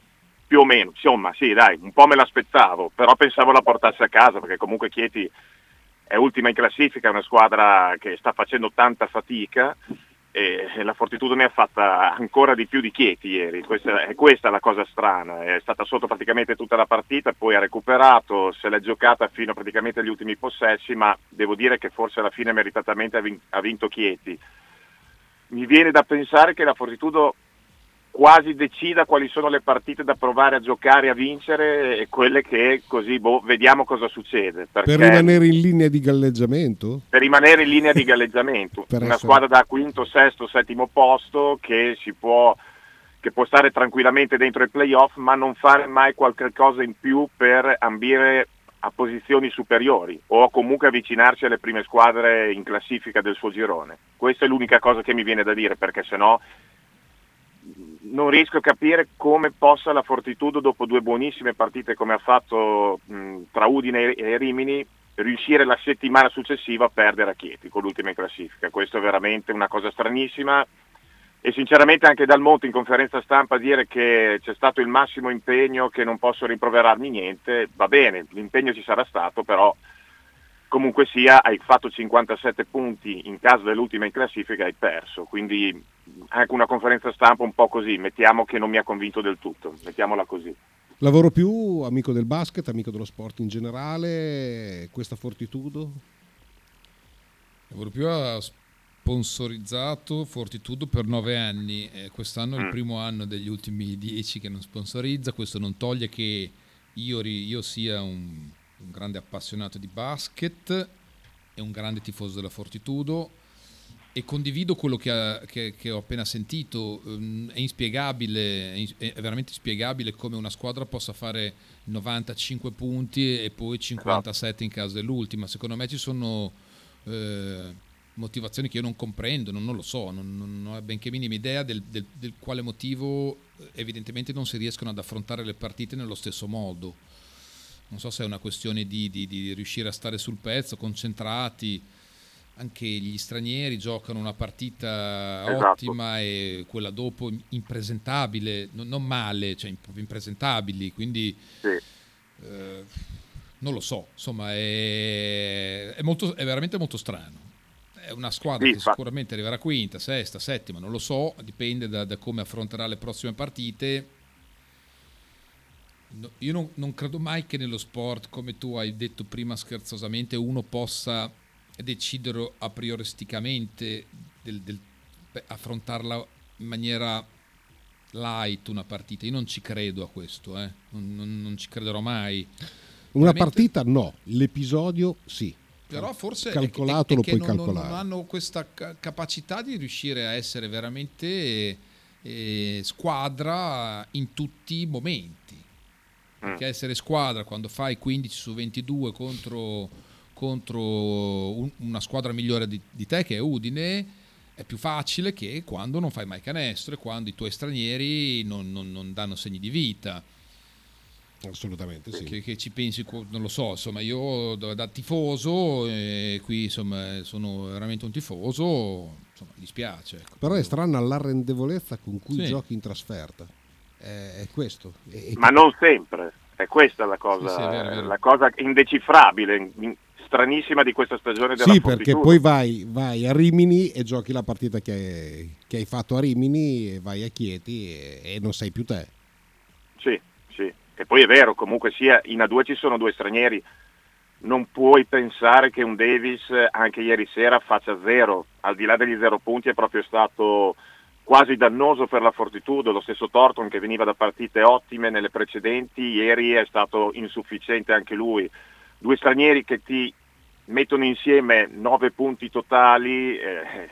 S10: più o meno, insomma, sì, dai, un po' me l'aspettavo, però pensavo la portasse a casa perché comunque Chieti è ultima in classifica, è una squadra che sta facendo tanta fatica e la Fortitudo ne ha fatta ancora di più di Chieti ieri, questa, è questa la cosa strana, è stata sotto praticamente tutta la partita, poi ha recuperato, se l'è giocata fino praticamente agli ultimi possessi, ma devo dire che forse alla fine meritatamente ha vin- ha vinto Chieti. Mi viene da pensare che la Fortitudo quasi decida quali sono le partite da provare a giocare a vincere e quelle che così boh, vediamo cosa succede.
S5: Per rimanere in linea di galleggiamento?
S10: per rimanere in linea di galleggiamento. Una
S5: essere-
S10: squadra da quinto, sesto, settimo posto che si può che può stare tranquillamente dentro i playoff ma non fare mai qualche cosa in più per ambire a posizioni superiori o comunque avvicinarsi alle prime squadre in classifica del suo girone. Questa è l'unica cosa che mi viene da dire perché sennò non riesco a capire come possa la Fortitudo dopo due buonissime partite come ha fatto mh, tra Udine e Rimini riuscire la settimana successiva a perdere a Chieti con l'ultima in classifica. Questo è veramente una cosa stranissima e sinceramente anche Dal Monte in conferenza stampa dire che c'è stato il massimo impegno, che non posso rimproverarmi niente, va bene, l'impegno ci sarà stato, però comunque sia hai fatto 57 punti in caso dell'ultima in classifica e hai perso, quindi anche una conferenza stampa un po' così, mettiamo che non mi ha convinto del tutto, mettiamola così.
S5: Lavoro più, amico del basket, amico dello sport in generale, questa fortitudo?
S6: Lavoro più ha sponsorizzato Fortitudo per nove anni, eh, quest'anno è il
S10: Mm.
S6: primo anno degli ultimi dieci che non sponsorizza, questo non toglie che io, io sia un, un grande appassionato di basket e un grande tifoso della Fortitudo. E condivido quello che, ha- che- che ho appena sentito, ehm, è inspiegabile, è veramente inspiegabile come una squadra possa fare 95 punti e poi 57 in caso dell'ultima, secondo me ci sono eh, motivazioni che io non comprendo, non, non lo so, non, non ho benché minima idea del, del- del quale motivo evidentemente non si riescono ad affrontare le partite nello stesso modo. Non so se è una questione di, di- di riuscire a stare sul pezzo, concentrati, anche gli stranieri giocano una partita
S10: Esatto.
S6: ottima e quella dopo impresentabile, no- non male, cioè proprio impresentabili, quindi eh, non lo so, insomma è, è molto- è veramente molto strano. È una squadra
S10: Sì,
S6: che
S10: fa-
S6: sicuramente arriverà quinta, sesta, settima, non lo so, dipende da, da come affronterà le prossime partite. No, io non, non credo mai che nello sport, come tu hai detto prima scherzosamente, uno possa decidere a prioristicamente del, del- beh, affrontarla in maniera light una partita. Io non ci credo a questo, eh. non, non- non ci crederò mai.
S5: Una
S6: Veramente-
S5: partita no, l'episodio sì.
S6: Però forse è-
S5: calcolato
S6: è- è
S5: lo
S6: che
S5: puoi
S6: non,
S5: calcolare.
S6: non hanno questa ca- capacità di riuscire a essere veramente eh, squadra in tutti i momenti. Perché essere squadra quando fai 15 su 22 contro, contro un- una squadra migliore di, di te che è Udine è più facile che quando non fai mai canestro e quando i tuoi stranieri non, non- non danno segni di vita.
S5: Assolutamente sì.
S6: Che, che ci pensi, non lo so, insomma io da, da tifoso, eh, qui insomma sono veramente un tifoso, insomma mi dispiace. ecco.
S5: Però è strana l'arrendevolezza con cui
S6: Sì.
S5: giochi in trasferta. È, è questo. E-
S10: Ma non sempre, è questa la cosa,
S6: Sì, sì, è vero, è vero.
S10: la cosa indecifrabile, in- stranissima di questa stagione della
S5: Sì, perché poi vai, vai a Rimini e giochi la partita che hai, che hai fatto a Rimini e vai a Chieti e, e non sei più te.
S10: Sì, sì. E poi è vero, comunque sia, in A2 ci sono due stranieri. Non puoi pensare che un Davis eh, anche ieri sera faccia zero. Al di là degli zero punti è proprio stato quasi dannoso per la Fortitudo. Lo stesso Thornton che veniva da partite ottime nelle precedenti, ieri è stato insufficiente anche lui. Due stranieri che ti mettono insieme nove punti totali, eh,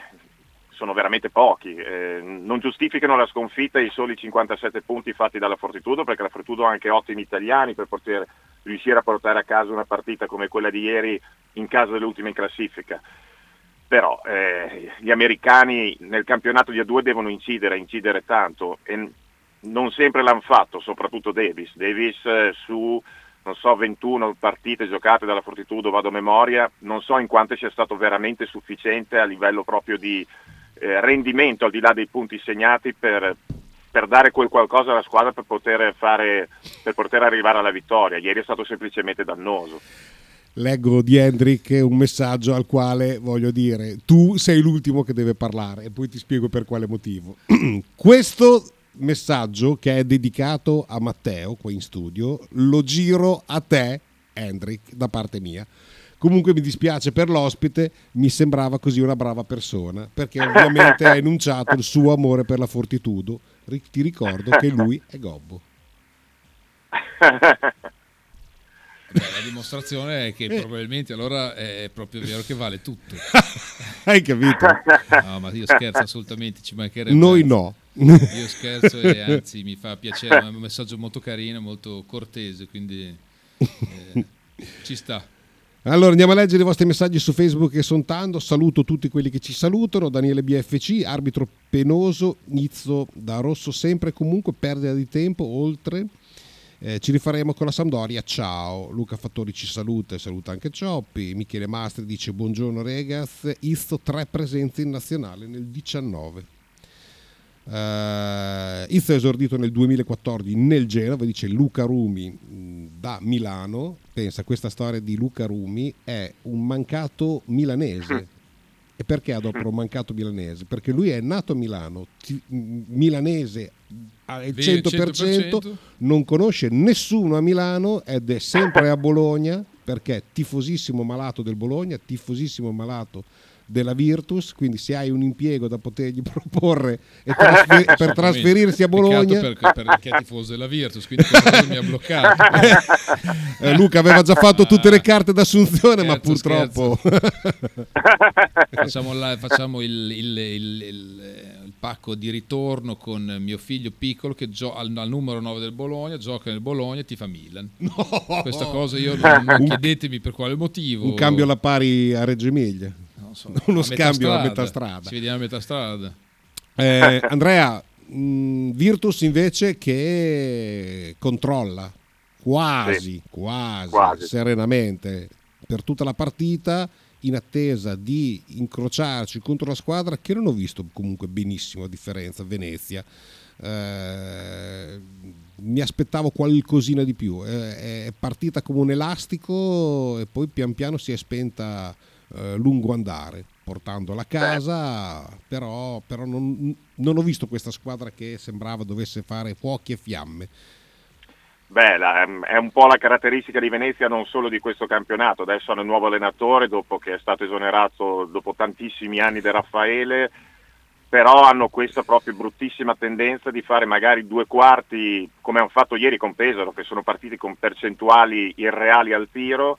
S10: sono veramente pochi, eh, non giustificano la sconfitta i soli 57 punti fatti dalla Fortitudo perché la Fortitudo ha anche ottimi italiani per poter riuscire a portare a casa una partita come quella di ieri in caso dell'ultima in classifica. Però eh, gli americani nel campionato di A2 devono incidere, incidere tanto e non sempre l'hanno fatto, soprattutto Davis. Davis eh, su non so 21 partite giocate dalla Fortitudo, vado a memoria, non so in quante sia stato veramente sufficiente a livello proprio di eh, rendimento al di là dei punti segnati per, per dare quel qualcosa alla squadra per poter, fare, per poter arrivare alla vittoria. Ieri è stato semplicemente dannoso.
S5: Leggo di Hendrik un messaggio al quale voglio dire tu sei l'ultimo che deve parlare e poi ti spiego per quale motivo. Questo messaggio che è dedicato a Matteo qua in studio lo giro a te Hendrik da parte mia. Comunque mi dispiace per l'ospite, mi sembrava così una brava persona, perché ovviamente ha enunciato il suo amore per la Fortitudo. Ti ricordo che lui è Gobbo.
S6: Beh, la dimostrazione è che probabilmente allora è proprio vero che vale tutto.
S5: Hai capito?
S6: No, ma io scherzo assolutamente, ci mancherebbe.
S5: Noi no.
S6: Io scherzo e anzi mi fa piacere, è un messaggio molto carino, molto cortese, quindi eh, ci sta.
S5: Allora andiamo a leggere i vostri messaggi su Facebook e son tanto. Saluto tutti quelli che ci salutano. Daniele BFC, arbitro penoso, Nizzo da rosso sempre e comunque, perdita di tempo, oltre. Eh, ci rifaremo con la Sampdoria. Ciao. Luca Fattori ci saluta e saluta anche Cioppi. Michele Mastri dice buongiorno regaz. Isto tre presenze in nazionale nel 19. Uh, Izzo è esordito nel 2014 nel Genova, dice Luca Rumi mh, da Milano. Pensa, questa storia di Luca Rumi è un mancato milanese. E perché ha dopo un mancato milanese? Perché lui è nato a Milano, mh, milanese al
S6: Vero,
S5: 100%,
S6: 100%.
S5: non conosce nessuno a Milano ed è sempre a Bologna perché è tifosissimo malato del Bologna, tifosissimo malato della Virtus, quindi se hai un impiego da potergli proporre trasfer- per trasferirsi a Bologna...
S6: Peccato per- perché è tifoso della Virtus, quindi mi ha bloccato.
S5: Eh, Luca aveva già fatto tutte le carte d'assunzione, ma
S6: Scherzo,
S5: purtroppo...
S6: facciamo, la- facciamo il, il- il- il- il pacco di ritorno con mio figlio piccolo che gio- al, al numero 9 del Bologna, gioca nel Bologna e tifa Milan. Questa cosa io non, non chiedetemi per quale motivo.
S5: un cambio alla pari a Reggio Emilia.
S6: so,
S5: Uno
S6: a metà
S5: scambio a
S6: strada.
S5: metà strada.
S6: Ci vediamo a metà strada.
S5: Eh, Andrea, mh, Virtus invece che controlla quasi,
S10: Sì.
S5: quasi,
S10: Quasi.
S5: serenamente per tutta la partita in attesa di incrociarci contro la squadra che non ho visto comunque benissimo a differenza Venezia. Eh, mi aspettavo qualcosina di più. Eh, è partita come un elastico e poi pian piano si è spenta eh, lungo andare, portandola a casa, però, però non, non ho visto questa squadra che sembrava dovesse fare fuochi e fiamme.
S10: Beh, la- ehm, è un po' la caratteristica di Venezia non solo di questo campionato, adesso hanno un nuovo allenatore dopo che è stato esonerato dopo tantissimi anni da Raffaele, però hanno questa proprio bruttissima tendenza di fare magari due quarti come hanno fatto ieri con Pesaro, che sono partiti con percentuali irreali al tiro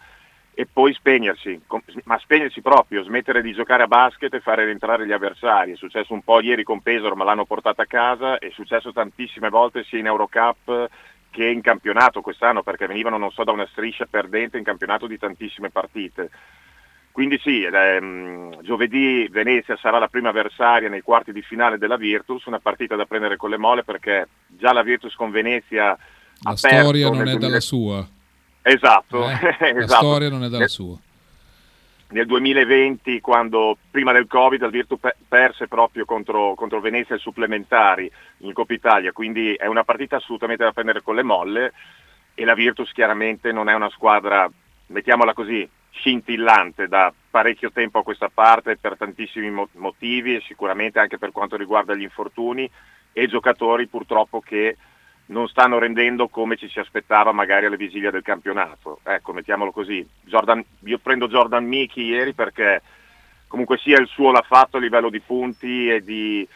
S10: e poi spegnersi, ma spegnersi proprio, smettere di giocare a basket e fare rientrare gli avversari. È successo un po' ieri con Pesaro, ma l'hanno portata a casa, è successo tantissime volte sia in Eurocup che in campionato quest'anno, perché venivano, non so, da una striscia perdente in campionato di tantissime partite. Quindi sì, ehm, giovedì Venezia sarà la prima avversaria nei quarti di finale della Virtus, una partita da prendere con le mole perché già la Virtus con Venezia
S6: La
S10: ha
S6: storia
S10: perso
S6: non
S10: nel
S6: è
S10: 2000
S6: dalla sua.
S10: Esatto,
S6: Eh? La
S10: esatto.
S6: storia non è dalla sua.
S10: Nel 2020 quando prima del Covid il Virtus pe- perse proprio contro, contro Venezia ai supplementari in Coppa Italia, quindi è una partita assolutamente da prendere con le molle e la Virtus chiaramente non è una squadra, mettiamola così, scintillante da parecchio tempo a questa parte per tantissimi mo- motivi e sicuramente anche per quanto riguarda gli infortuni e giocatori purtroppo che non stanno rendendo come ci si aspettava magari alle vigilie del campionato. Ecco, mettiamolo così. Jordan- io prendo Jordan Miki ieri perché comunque sia il suo l'ha fatto a livello di punti e di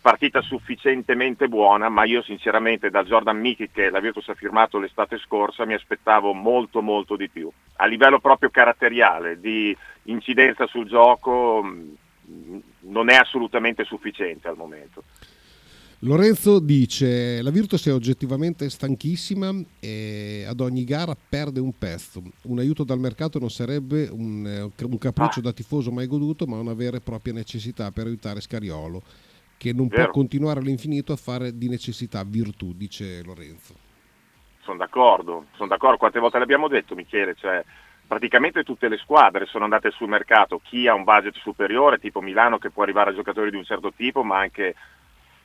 S10: partita sufficientemente buona, ma io sinceramente da Jordan Miki che la Virtus ha firmato l'estate scorsa mi aspettavo molto molto di più. A livello proprio caratteriale, di incidenza sul gioco, mh, non è assolutamente sufficiente al momento.
S5: Lorenzo dice: La Virtus è oggettivamente stanchissima e ad ogni gara perde un pezzo. Un aiuto dal mercato non sarebbe un, eh, un capriccio da tifoso mai goduto, ma una vera e propria necessità per aiutare Scariolo, che non può
S10: Vero.
S5: continuare all'infinito a fare di necessità virtù, dice Lorenzo.
S10: Sono d'accordo, sono d'accordo. Quante volte l'abbiamo detto, Michele? Cioè, praticamente tutte le squadre sono andate sul mercato. Chi ha un budget superiore, tipo Milano, che può arrivare a giocatori di un certo tipo, ma anche,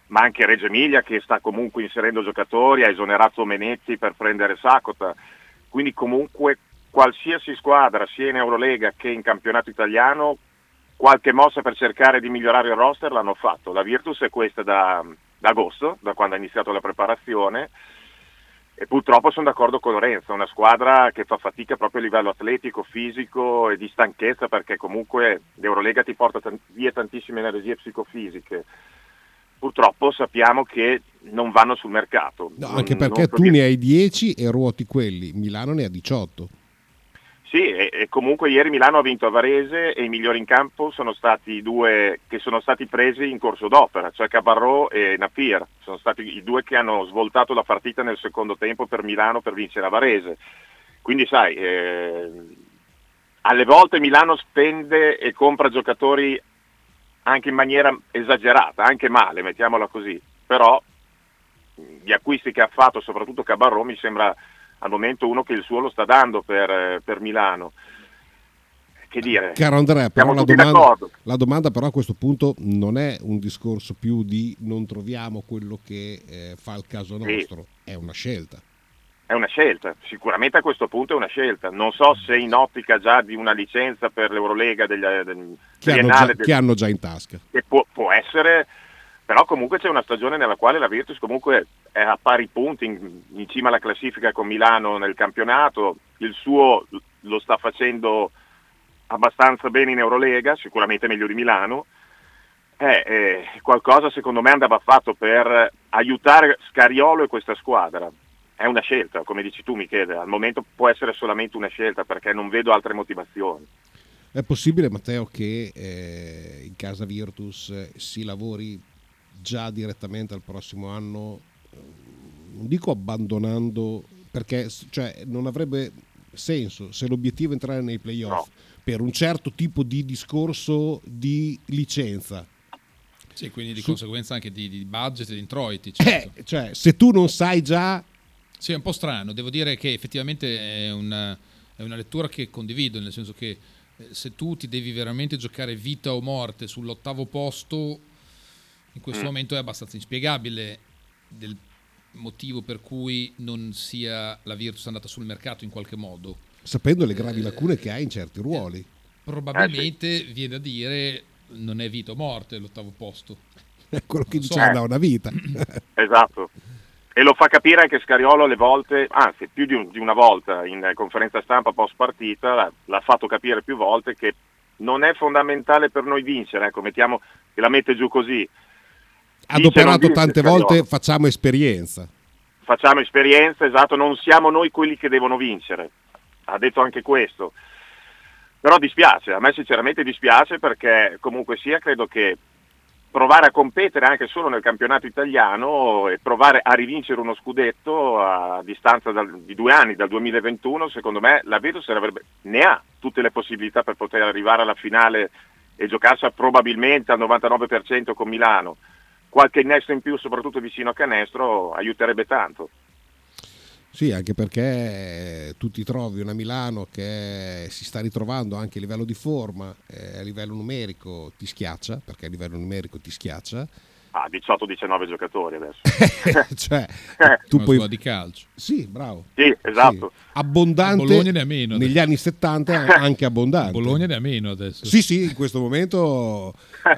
S10: ma anche Reggio Emilia, che sta comunque inserendo giocatori, ha esonerato Menetti per prendere Sacota. Quindi, comunque, qualsiasi squadra, sia in Eurolega che in campionato italiano, qualche mossa per cercare di migliorare il roster l'hanno fatto. La Virtus è questa da, da agosto, da quando ha iniziato la preparazione. E purtroppo sono d'accordo con Lorenzo, una squadra che fa fatica proprio a livello atletico, fisico e di stanchezza perché comunque l'Eurolega ti porta tan- via tantissime energie psicofisiche. Purtroppo sappiamo che non vanno sul mercato.
S5: No,
S10: Non-
S5: anche perché tu ne hai 10 e ruoti quelli, Milano ne ha 18.
S10: Sì, e, e comunque ieri Milano ha vinto a Varese e i migliori in campo sono stati i due che sono stati presi in corso d'opera, cioè Cabarro e Napier. Sono stati i due che hanno svoltato la partita nel secondo tempo per Milano per vincere a Varese. Quindi sai, eh, alle volte Milano spende e compra giocatori anche in maniera esagerata, anche male, mettiamola così. Però gli acquisti che ha fatto, soprattutto Cabarro, mi sembra al momento uno che il suo lo sta dando per, eh, per Milano. Che dire?
S5: Caro Andrea, però la domanda, la domanda però a questo punto non è un discorso più di non troviamo quello che eh, fa il caso
S10: Sì.
S5: nostro, è una scelta.
S10: È una scelta, sicuramente a questo punto è una scelta. Non so se in ottica già di una licenza per l'Eurolega degli, del,
S5: Che hanno, già,
S10: del-
S5: che hanno già in tasca.
S10: che può, può essere, però comunque c'è una stagione nella quale la Virtus comunque è a pari punti in, in cima alla classifica con Milano nel campionato, il suo lo sta facendo abbastanza bene in Eurolega, sicuramente meglio di Milano. Eh, eh, qualcosa secondo me andava fatto per aiutare Scariolo e questa squadra. È una scelta, come dici tu Michele, al momento può essere solamente una scelta perché non vedo altre motivazioni.
S5: È possibile, Matteo, che eh, in casa Virtus eh, si lavori già direttamente al prossimo anno, eh, non dico abbandonando, perché cioè, non avrebbe senso se l'obiettivo è entrare nei playoff per un certo tipo di discorso di licenza.
S6: Sì, quindi di
S5: Su-
S6: conseguenza anche di, di budget e di introiti. certo.
S5: Eh, cioè, se tu non sai già
S6: Sì, è un po' strano. Devo dire che effettivamente è una, è una lettura che condivido, nel senso che Eh, Se tu ti devi veramente giocare vita o morte sull'ottavo posto, in questo
S10: Mm.
S6: momento è abbastanza inspiegabile del motivo per cui non sia la Virtus andata sul mercato in qualche modo.
S5: Sapendo le gravi lacune che ha in certi ruoli.
S6: Probabilmente viene a dire non è vita o morte l'ottavo posto.
S5: È quello che
S6: Non so.
S5: diceva da una vita.
S10: Esatto. E lo fa capire anche Scariolo alle volte, anzi più di, un- di una volta in conferenza stampa post partita, l'ha, l'ha fatto capire più volte che non è fondamentale per noi vincere, ecco, mettiamo che la mette giù così.
S5: Adoperato tante
S10: Scariolo.
S5: volte, facciamo esperienza.
S10: Facciamo esperienza, esatto, non siamo noi quelli che devono vincere. Ha detto anche questo. Però dispiace, a me sinceramente dispiace perché comunque sia credo che provare a competere anche solo nel campionato italiano e provare a rivincere uno scudetto a distanza dal- di due anni, dal 2021, secondo me la Virtus ne ha tutte le possibilità per poter arrivare alla finale e giocarsela probabilmente al 99% con Milano. Qualche innesto in più, soprattutto vicino a canestro, aiuterebbe tanto.
S5: Sì, anche perché tu ti trovi una Milano che si sta ritrovando anche a livello di forma, eh, a livello numerico ti schiaccia, perché a livello numerico ti schiaccia.
S10: Ah, 18-19 giocatori adesso.
S5: cioè,
S10: Eh.
S5: tu
S6: Una
S5: puoi...
S6: di calcio.
S5: Sì, bravo.
S10: Sì, esatto.
S5: Abbondante
S6: A Bologna ne ha meno
S5: negli anni 70 anche abbondante.
S6: Bologna ne ha meno adesso.
S5: Sì, sì, in questo momento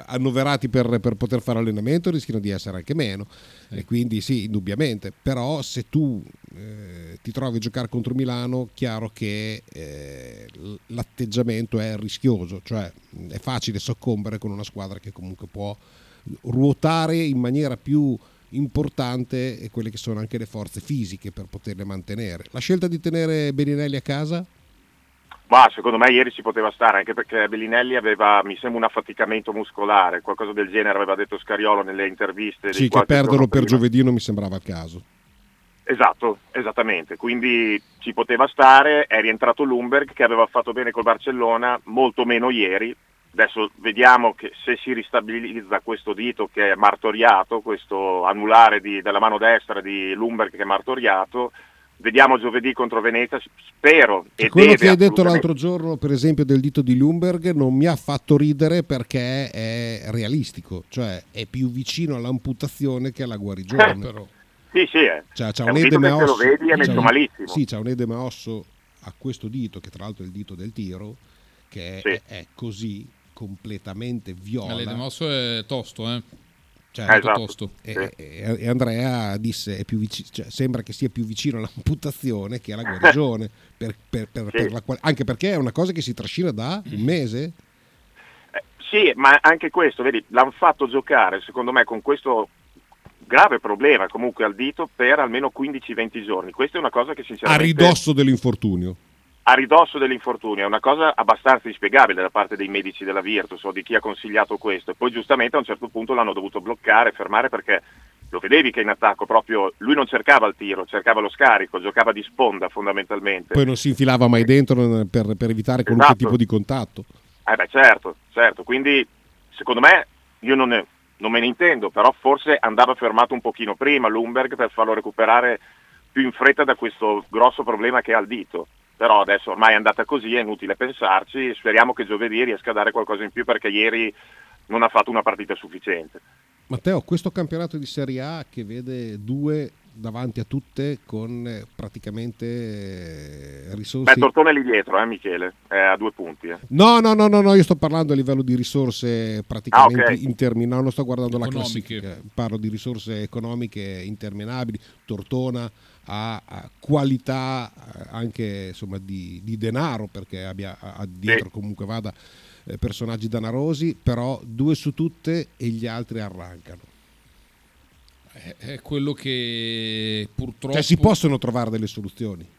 S5: annoverati per, per poter fare allenamento rischiano di essere anche meno. E quindi sì, indubbiamente. Però se tu eh, ti trovi a giocare contro Milano, chiaro che eh, l'atteggiamento è rischioso, cioè è facile soccombere con una squadra che comunque può ruotare in maniera più importante e quelle che sono anche le forze fisiche per poterle mantenere. La scelta di tenere Beninelli a casa?
S10: Ma secondo me ieri ci poteva stare, anche perché Bellinelli aveva, mi sembra, un affaticamento muscolare, qualcosa del genere aveva detto Scariolo nelle interviste.
S5: Sì, che perderlo per giovedì non mi sembrava il caso.
S10: Esatto, esattamente. Quindi ci poteva stare, è rientrato Lumberg che aveva fatto bene col Barcellona, molto meno ieri. Adesso vediamo che se si ristabilizza questo dito che è martoriato, questo anulare di- della mano destra di Lumberg che è martoriato, vediamo giovedì contro Venezia, spero e
S5: Quello che hai detto l'altro giorno, per esempio, del dito di Lumberg non mi ha fatto ridere perché è realistico, cioè è più vicino all'amputazione che alla guarigione.
S10: Però. Sì, sì, è.
S5: Cioè, c'ha
S10: È
S5: un
S10: un
S5: edema
S10: se lo
S5: osso,
S10: vedi è messo malissimo.
S5: Sì, c'ha un edema osso a questo dito, che tra l'altro è il dito del tiro, che è,
S10: Sì.
S5: è così completamente viola.
S6: Ma l'edemosso è tosto, eh.
S5: Cioè,
S6: molto
S10: Esatto.
S6: tosto.
S5: E, e- Andrea disse è più vici- cioè, sembra che sia più vicino all'amputazione che alla guarigione per- per- per- per la qual- anche perché è una cosa che si trascina da un mese
S10: Sì, ma anche questo, vedi, l'hanno fatto giocare, secondo me, con questo grave problema comunque al dito per almeno 15-20 giorni. Questa è una cosa che
S5: a
S10: sinceramente
S5: ridosso dell'infortunio
S10: a ridosso dell'infortunio, è una cosa abbastanza inspiegabile da parte dei medici della Virtus o di chi ha consigliato questo. E poi giustamente a un certo punto l'hanno dovuto bloccare, fermare perché lo vedevi che in attacco proprio lui non cercava il tiro, cercava lo scarico, giocava di sponda fondamentalmente.
S5: poi non si infilava mai dentro per, per evitare qualunque
S10: Esatto.
S5: tipo di contatto
S10: Eh beh certo, certo, quindi secondo me io non, ne- non me ne intendo, però forse andava fermato un pochino prima Lumberg per farlo recuperare più in fretta da questo grosso problema che ha al dito. Però adesso ormai è andata così, è inutile pensarci, speriamo che giovedì riesca a dare qualcosa in più perché ieri non ha fatto una partita sufficiente.
S5: Matteo questo campionato di Serie A che vede due davanti a tutte con eh, praticamente eh, risorse
S10: Beh, Tortone lì dietro, eh, Michele, è a due punti. eh.
S5: No, no, no, no, no, io sto parlando a livello di risorse praticamente
S10: Ah, ok.
S5: interminabili, non sto guardando la
S6: Economiche.
S5: classifica, parlo di risorse economiche interminabili. Tortona ha, ha qualità eh, anche insomma, di, di denaro perché abbia ha dietro comunque vada eh, personaggi danarosi, però due su tutte e gli altri arrancano.
S6: È, è quello che purtroppo...
S5: Cioè si possono trovare delle soluzioni.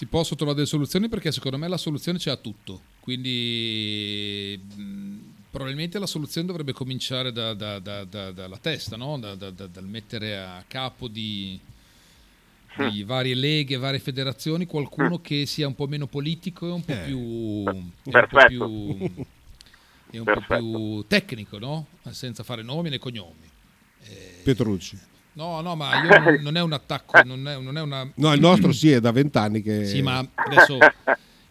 S6: Si possono trovare delle soluzioni perché secondo me la soluzione c'è a tutto. Quindi mh, probabilmente la soluzione dovrebbe cominciare da- da- da- da- dalla testa, no? Da- da- da- dal mettere a capo di, di varie leghe, varie federazioni qualcuno che sia un po' meno politico e un po' più, e un po'
S10: Perfetto.
S6: più, un po'
S10: Perfetto.
S6: più tecnico, no? senza fare nomi né cognomi.
S5: Petrucci.
S6: No, no, ma io non, non è un attacco, non è, non è una...
S5: No, il nostro sì, è da vent'anni che...
S6: Sì, ma adesso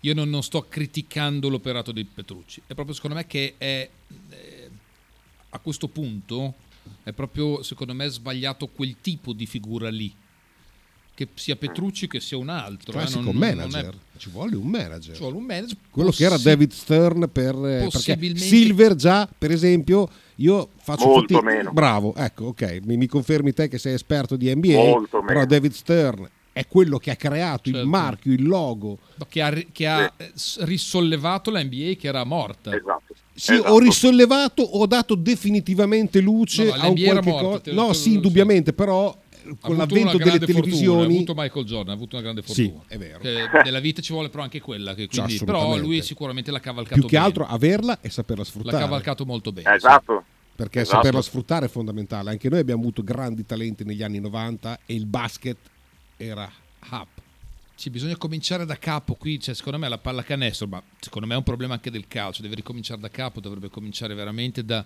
S6: io non, non sto criticando l'operato di Petrucci. È proprio secondo me che è eh, a questo punto è proprio secondo me sbagliato quel tipo di figura lì. Che sia Petrucci che sia un altro. eh,
S5: Classico
S6: non- non- non
S5: manager.
S6: è-
S5: Ci vuole un manager.
S6: Ci vuole un manager.
S5: Quello che era
S6: Possi-
S5: David Stern per eh,
S6: possibilmente-
S5: Silver già, per esempio, io faccio
S10: Molto
S5: fatica-
S10: meno.
S5: Bravo, ecco, ok, mi, mi confermi te che sei esperto di NBA,
S10: Molto
S5: però
S10: meno.
S5: David Stern è quello che ha creato il
S6: Certo.
S5: marchio, il logo.
S6: Che ha, che ha, eh, s- risollevato la NBA che era morta.
S10: Esatto.
S5: Sì,
S10: Esatto.
S5: ho risollevato, ho dato definitivamente luce
S6: No, no,
S5: a un qualche cosa. No, sì, indubbiamente, però eh,
S6: Ha
S5: con l'avvento delle
S6: grande fortuna,
S5: televisioni
S6: ha avuto Michael Jordan, ha avuto una grande
S5: Sì,
S6: fortuna.
S5: è vero.
S6: Che nella vita ci vuole però anche quella, che quindi,
S5: Cioè,
S6: però lui sicuramente l'ha cavalcato
S5: più che
S6: bene.
S5: altro averla e saperla
S6: L'ha
S5: sfruttare.
S6: cavalcato molto bene.
S10: Esatto.
S5: perché
S10: Esatto.
S5: saperla sfruttare è fondamentale. Anche noi abbiamo avuto grandi talenti negli anni 90 e il basket era up.
S6: Sì, bisogna cominciare da capo qui, cioè, secondo me la pallacanestro, ma secondo me è un problema anche del calcio, deve ricominciare da capo, dovrebbe cominciare veramente da-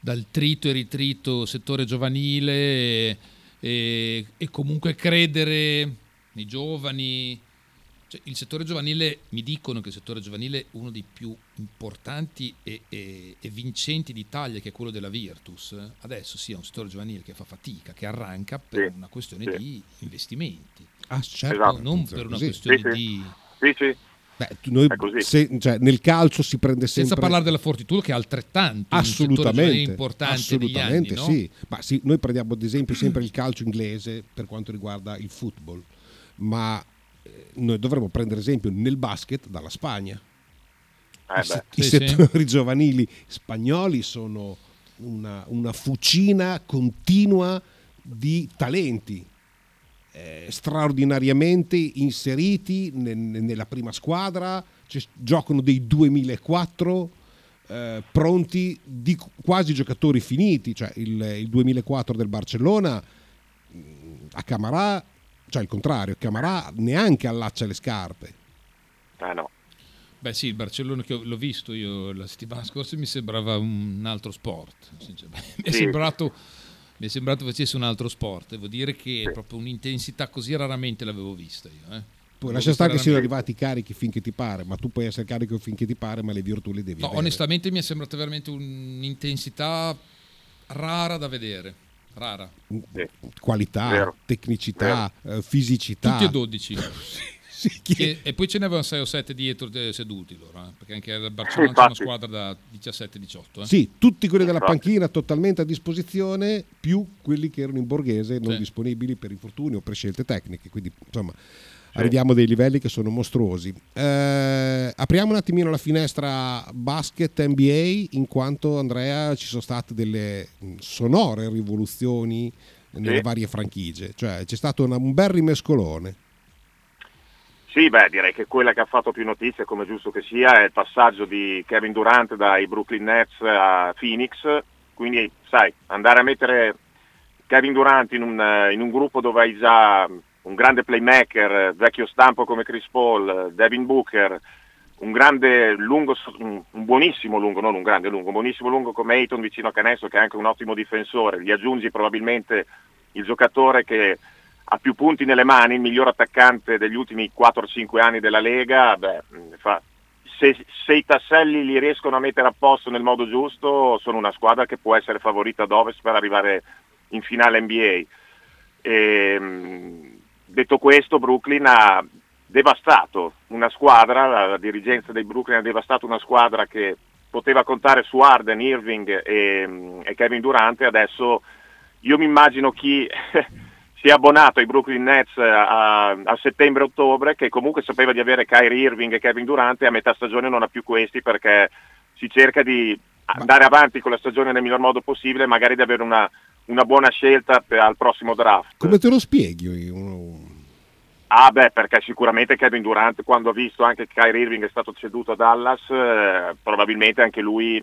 S6: dal trito e ritrito settore giovanile e, e- e comunque credere nei giovani. Cioè, il settore giovanile, mi dicono che il settore giovanile è uno dei più importanti e, e- e vincenti d'Italia, che è quello della Virtus. Adesso sì, è un settore giovanile che fa fatica, che arranca per
S10: Sì,
S6: una questione
S10: sì.
S6: di investimenti.
S5: Ah, certo.
S10: Esatto.
S6: Non per una questione
S10: Sì, sì.
S6: di...
S10: Sì, sì.
S5: Beh, noi
S10: È così.
S5: se- cioè, nel calcio si prende sempre
S6: Senza parlare della Fortitudo che è altrettanto
S5: assolutamente
S6: importante negli anni,
S5: assolutamente
S6: no?
S5: sì ma sì, noi prendiamo ad esempio sempre il calcio inglese per quanto riguarda il football ma eh, noi dovremmo prendere esempio nel basket dalla Spagna
S10: Eh,
S5: i, se-
S10: beh.
S5: i
S6: Sì, sì.
S5: settori giovanili spagnoli sono una, una fucina continua di talenti eh, straordinariamente inseriti ne- ne- nella prima squadra, cioè, giocano dei 2004 eh, pronti di quasi giocatori finiti, cioè il, il 2004 del Barcellona mh, a Camarà, cioè il contrario, Camarà neanche allaccia le scarpe.
S10: Eh, no.
S6: Beh sì, il Barcellona che ho- l'ho visto io la settimana scorsa mi sembrava un altro sport. Mi è
S10: Sì.
S6: sembrato mi è sembrato facesse un altro sport. Devo dire che proprio un'intensità così raramente l'avevo vista io. eh.
S5: Poi lascia stare che siano arrivati carichi finché ti pare, ma tu puoi essere carico finché ti pare, ma le virtù le devi
S6: No,
S5: avere.
S6: onestamente mi è sembrata veramente un'intensità rara da vedere. Rara.
S5: Qualità,
S6: Vero.
S5: tecnicità, eh, fisicità.
S6: Tutti e 12.
S5: Sì, chi-
S6: Che- e poi ce ne avevano 6 o 7 dietro eh, seduti loro, eh, perché anche al Barcellona c'è una squadra da 17-18. eh.
S5: Sì, tutti quelli della panchina totalmente a disposizione, più quelli che erano in borghese non
S6: Sì.
S5: disponibili per infortuni o per scelte tecniche. Quindi, insomma, arriviamo a dei livelli che sono mostruosi. Eh, apriamo un attimino la finestra basket NBA, in quanto Andrea ci sono state delle mh, sonore rivoluzioni nelle
S10: Sì.
S5: varie franchigie. Cioè, c'è stato una- un bel rimescolone.
S10: Sì, beh, direi che quella che ha fatto più notizia, come giusto che sia, è il passaggio di Kevin Durant dai Brooklyn Nets a Phoenix. Quindi, sai, andare a mettere Kevin Durant in un, in un gruppo dove hai già un grande playmaker, eh, vecchio stampo come Chris Paul, eh, Devin Booker, un grande lungo, un buonissimo lungo, non un grande lungo, un buonissimo lungo come Ayton vicino a Canestro che è anche un ottimo difensore, gli aggiungi probabilmente il giocatore che ha più punti nelle mani, il miglior attaccante degli ultimi 4-5 anni della Lega, beh, mh, fa- se, se i tasselli li riescono a mettere a posto nel modo giusto, sono una squadra che può essere favorita ad ovest per arrivare in finale NBA. E, mh, detto questo, Brooklyn ha devastato una squadra, la, la dirigenza dei Brooklyn ha devastato una squadra che poteva contare su Arden, Irving e, e Kevin Durant adesso io mi immagino chi si è abbonato ai Brooklyn Nets a, a settembre-ottobre che comunque sapeva di avere Kyrie Irving e Kevin Durant e a metà stagione non ha più questi perché si cerca di andare avanti con la stagione nel miglior modo possibile e magari di avere una, una buona scelta per- al prossimo draft.
S5: Come te lo spieghi?
S10: Ah beh, perché sicuramente Kevin Durant quando ha visto anche che Kyrie Irving è stato ceduto a Dallas, eh, probabilmente anche lui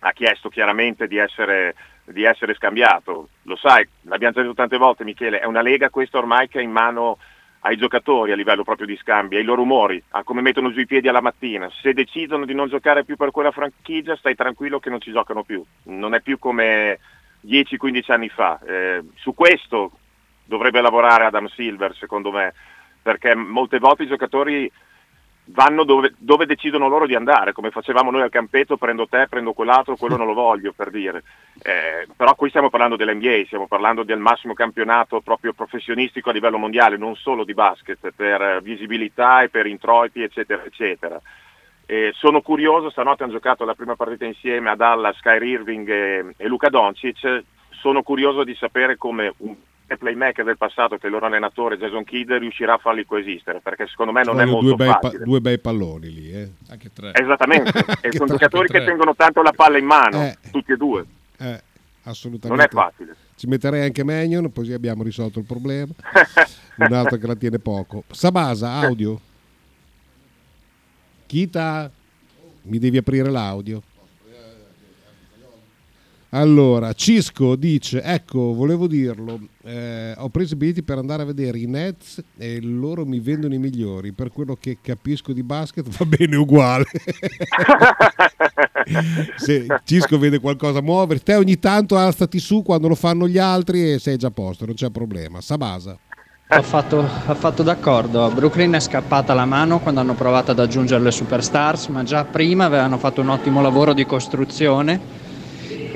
S10: ha chiesto chiaramente di essere, di essere scambiato. Lo sai, l'abbiamo già detto tante volte Michele, è una lega questa ormai che è in mano ai giocatori a livello proprio di scambi, ai loro umori, a come mettono giù i piedi alla mattina. Se decidono di non giocare più per quella franchigia, stai tranquillo che non ci giocano più. Non è più come 10-15 anni fa. Eh, su questo dovrebbe lavorare Adam Silver, secondo me, perché molte volte i giocatori vanno dove, dove, decidono loro di andare, come facevamo noi al campetto, prendo te, prendo quell'altro, quello non lo voglio per dire. Eh, però qui stiamo parlando dell'NBA, stiamo parlando del massimo campionato proprio professionistico a livello mondiale, non solo di basket, per visibilità e per introiti, eccetera, eccetera. Eh, sono curioso, stanotte hanno giocato la prima partita insieme a Dallas, Kyrie Irving e, e Luca Doncic, sono curioso di sapere come un playmaker del passato che il loro allenatore Jason Kidd riuscirà a farli coesistere perché secondo me non
S5: Voglio
S10: è molto
S5: due bei, pa-
S10: facile
S5: due bei palloni lì. Eh.
S6: Anche tre.
S10: esattamente e sono
S5: tre,
S10: giocatori che tengono tanto la palla in mano
S5: Eh.
S10: tutti e due
S5: Eh, assolutamente.
S10: non è facile
S5: Ci metterei anche Magnon, così abbiamo risolto il problema. Un altro che la tiene poco. Sabasa, audio. Kita, mi devi aprire l'audio. Allora, Cisco dice, ecco, volevo dirlo, eh, ho preso i biglietti per andare a vedere i Nets e loro mi vendono i migliori, per quello che capisco di basket va bene uguale. Se Cisco vede qualcosa muovere, te ogni tanto alzati su quando lo fanno gli altri e sei già a posto, non c'è problema. Sabasa.
S11: Ho fatto, ho fatto d'accordo, a Brooklyn è scappata la mano quando hanno provato ad aggiungere le superstars, ma già prima avevano fatto un ottimo lavoro di costruzione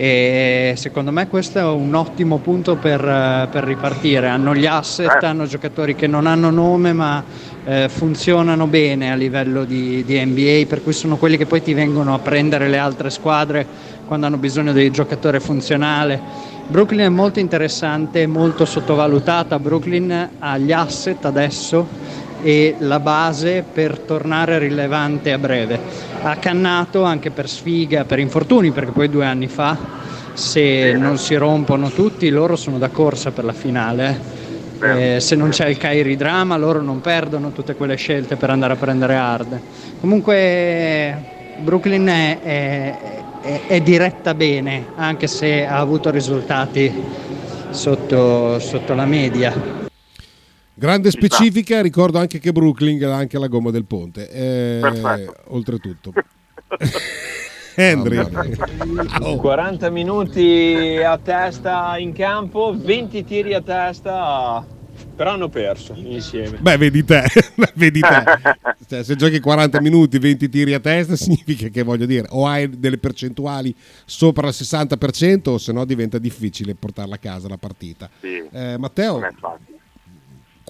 S11: e secondo me questo è un ottimo punto per, eh, per ripartire. Hanno gli asset, hanno giocatori che non hanno nome ma eh, funzionano bene a livello di, di NBA, per cui sono quelli che poi ti vengono a prendere le altre squadre quando hanno bisogno di giocatore funzionale. Brooklyn è molto interessante, molto sottovalutata. Brooklyn ha gli asset adesso e la base per tornare rilevante a breve. Ha cannato anche per sfiga, per infortuni, perché poi due anni fa, se non si rompono tutti, loro sono da corsa per la finale. eh. Se non c'è il Kairi drama, loro non perdono tutte quelle scelte per andare a prendere hard. Comunque Brooklyn è, è- è- è diretta bene, anche se ha avuto risultati sotto, sotto la media.
S5: Grande specifica, ricordo anche che Brooklyn ha anche la gomma del ponte. eh, oltretutto. Henry.
S12: 40 minuti a testa in campo, 20 tiri a testa, però hanno perso insieme.
S5: Beh, vedi te, vedi te. Cioè, se giochi 40 minuti, 20 tiri a testa, significa che voglio dire, o hai delle percentuali sopra il 60%, o se no diventa difficile portarla a casa la partita.
S10: Sì,
S5: Eh, Matteo,
S10: non è facile.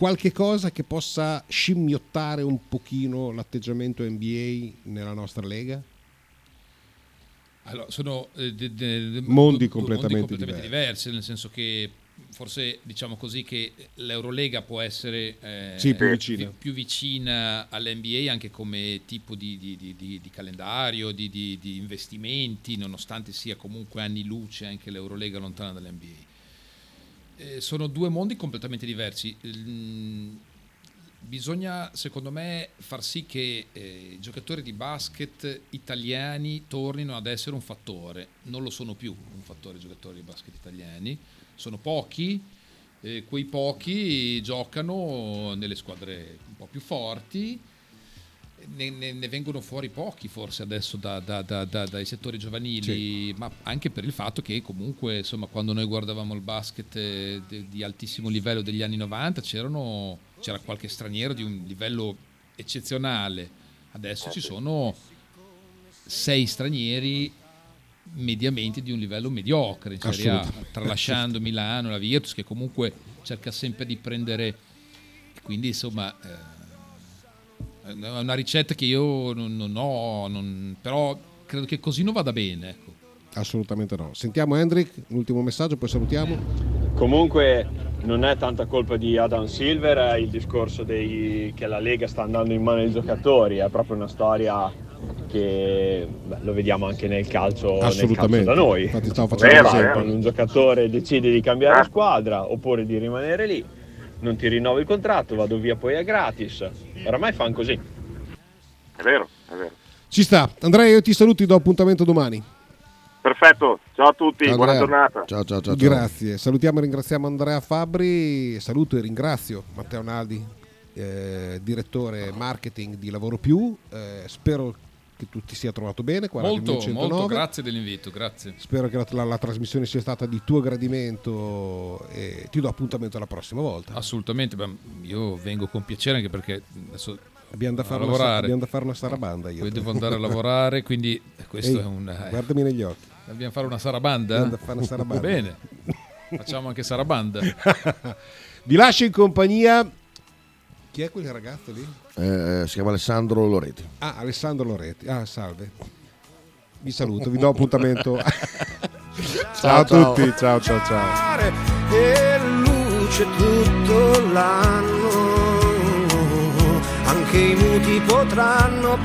S5: Qualche cosa che possa scimmiottare un pochino l'atteggiamento NBA nella nostra lega?
S6: Allora, sono eh, de- de- de-
S5: Mondi
S6: due- due
S5: completamente
S6: completamente diversi, nel senso che forse diciamo così che l'Eurolega può essere eh,
S5: Sì, più vicina.
S6: vi- più vicina all'NBA anche come tipo di, di- di- di- calendario, di investimenti, nonostante sia comunque anni luce anche l'Eurolega lontana dall'NBA. Eh, sono due mondi completamente diversi. Mm, Bisogna, secondo me, far sì che eh, i giocatori di basket italiani tornino ad essere un fattore. Non lo sono più un fattore i giocatori di basket italiani, sono pochi, eh, quei pochi giocano nelle squadre un po' più forti, ne, ne- ne vengono fuori pochi forse adesso da- da- da- da- dai settori giovanili, ma anche per il fatto che comunque insomma, quando noi guardavamo il basket eh, de- di altissimo livello degli anni 90 c'erano, c'era qualche straniero di un livello eccezionale, adesso ci sono sei stranieri mediamente di un livello mediocre in Serie A, tralasciando Milano, la Virtus che comunque cerca sempre di prendere quindi insomma eh, è una ricetta che io non, non ho, non- però credo che così non vada bene. Ecco.
S5: Assolutamente no. Sentiamo Hendrik, l'ultimo messaggio, poi salutiamo.
S12: Comunque non è tanta colpa di Adam Silver, è il discorso dei- che la Lega sta andando in mano ai giocatori, è proprio una storia che beh, lo vediamo anche nel calcio, nel calcio
S5: Assolutamente.
S12: da noi.
S5: Infatti stavo facendo
S12: Vero. Quando un giocatore decide di cambiare squadra oppure di rimanere lì, non ti rinnovo il contratto, vado via poi a gratis. Oramai fanno così.
S10: È vero, è vero.
S5: Ci sta. Andrea, io ti saluti, do appuntamento domani.
S10: Perfetto, ciao a tutti,
S5: Ciao,
S10: buona
S5: Andrea.
S10: giornata.
S4: Ciao, ciao, ciao.
S5: Grazie. Salutiamo e ringraziamo Andrea Fabbri. Saluto e ringrazio Matteo Naldi, eh, direttore marketing di Lavoro Più. Eh, spero che tu ti sia trovato bene qua a Radio
S6: Molto,
S5: 1109.
S6: molto grazie dell'invito, grazie.
S5: Spero che la, la- la trasmissione sia stata di tuo gradimento e ti do appuntamento la prossima volta.
S6: Assolutamente, beh, io vengo con piacere anche perché adesso
S5: Abbiamo da fare, una, abbiamo da fare una sarabanda. Io.
S6: Devo andare a lavorare, quindi questo
S5: Ehi,
S6: è un... eh,
S5: Guardami negli occhi.
S6: Dobbiamo fare una sarabanda?
S5: Dobbiamo fare una sarabanda.
S6: Va bene, facciamo anche sarabanda.
S5: Vi lascio in compagnia. Chi è quel ragazzo lì?
S4: Eh, si chiama Alessandro Loretti.
S5: Ah, Alessandro Loretti. Ah, salve. Vi saluto, vi do appuntamento. ciao, a
S4: ciao.
S5: tutti, ciao ciao ciao.
S13: e luce tutto l'anno. Anche i muti potranno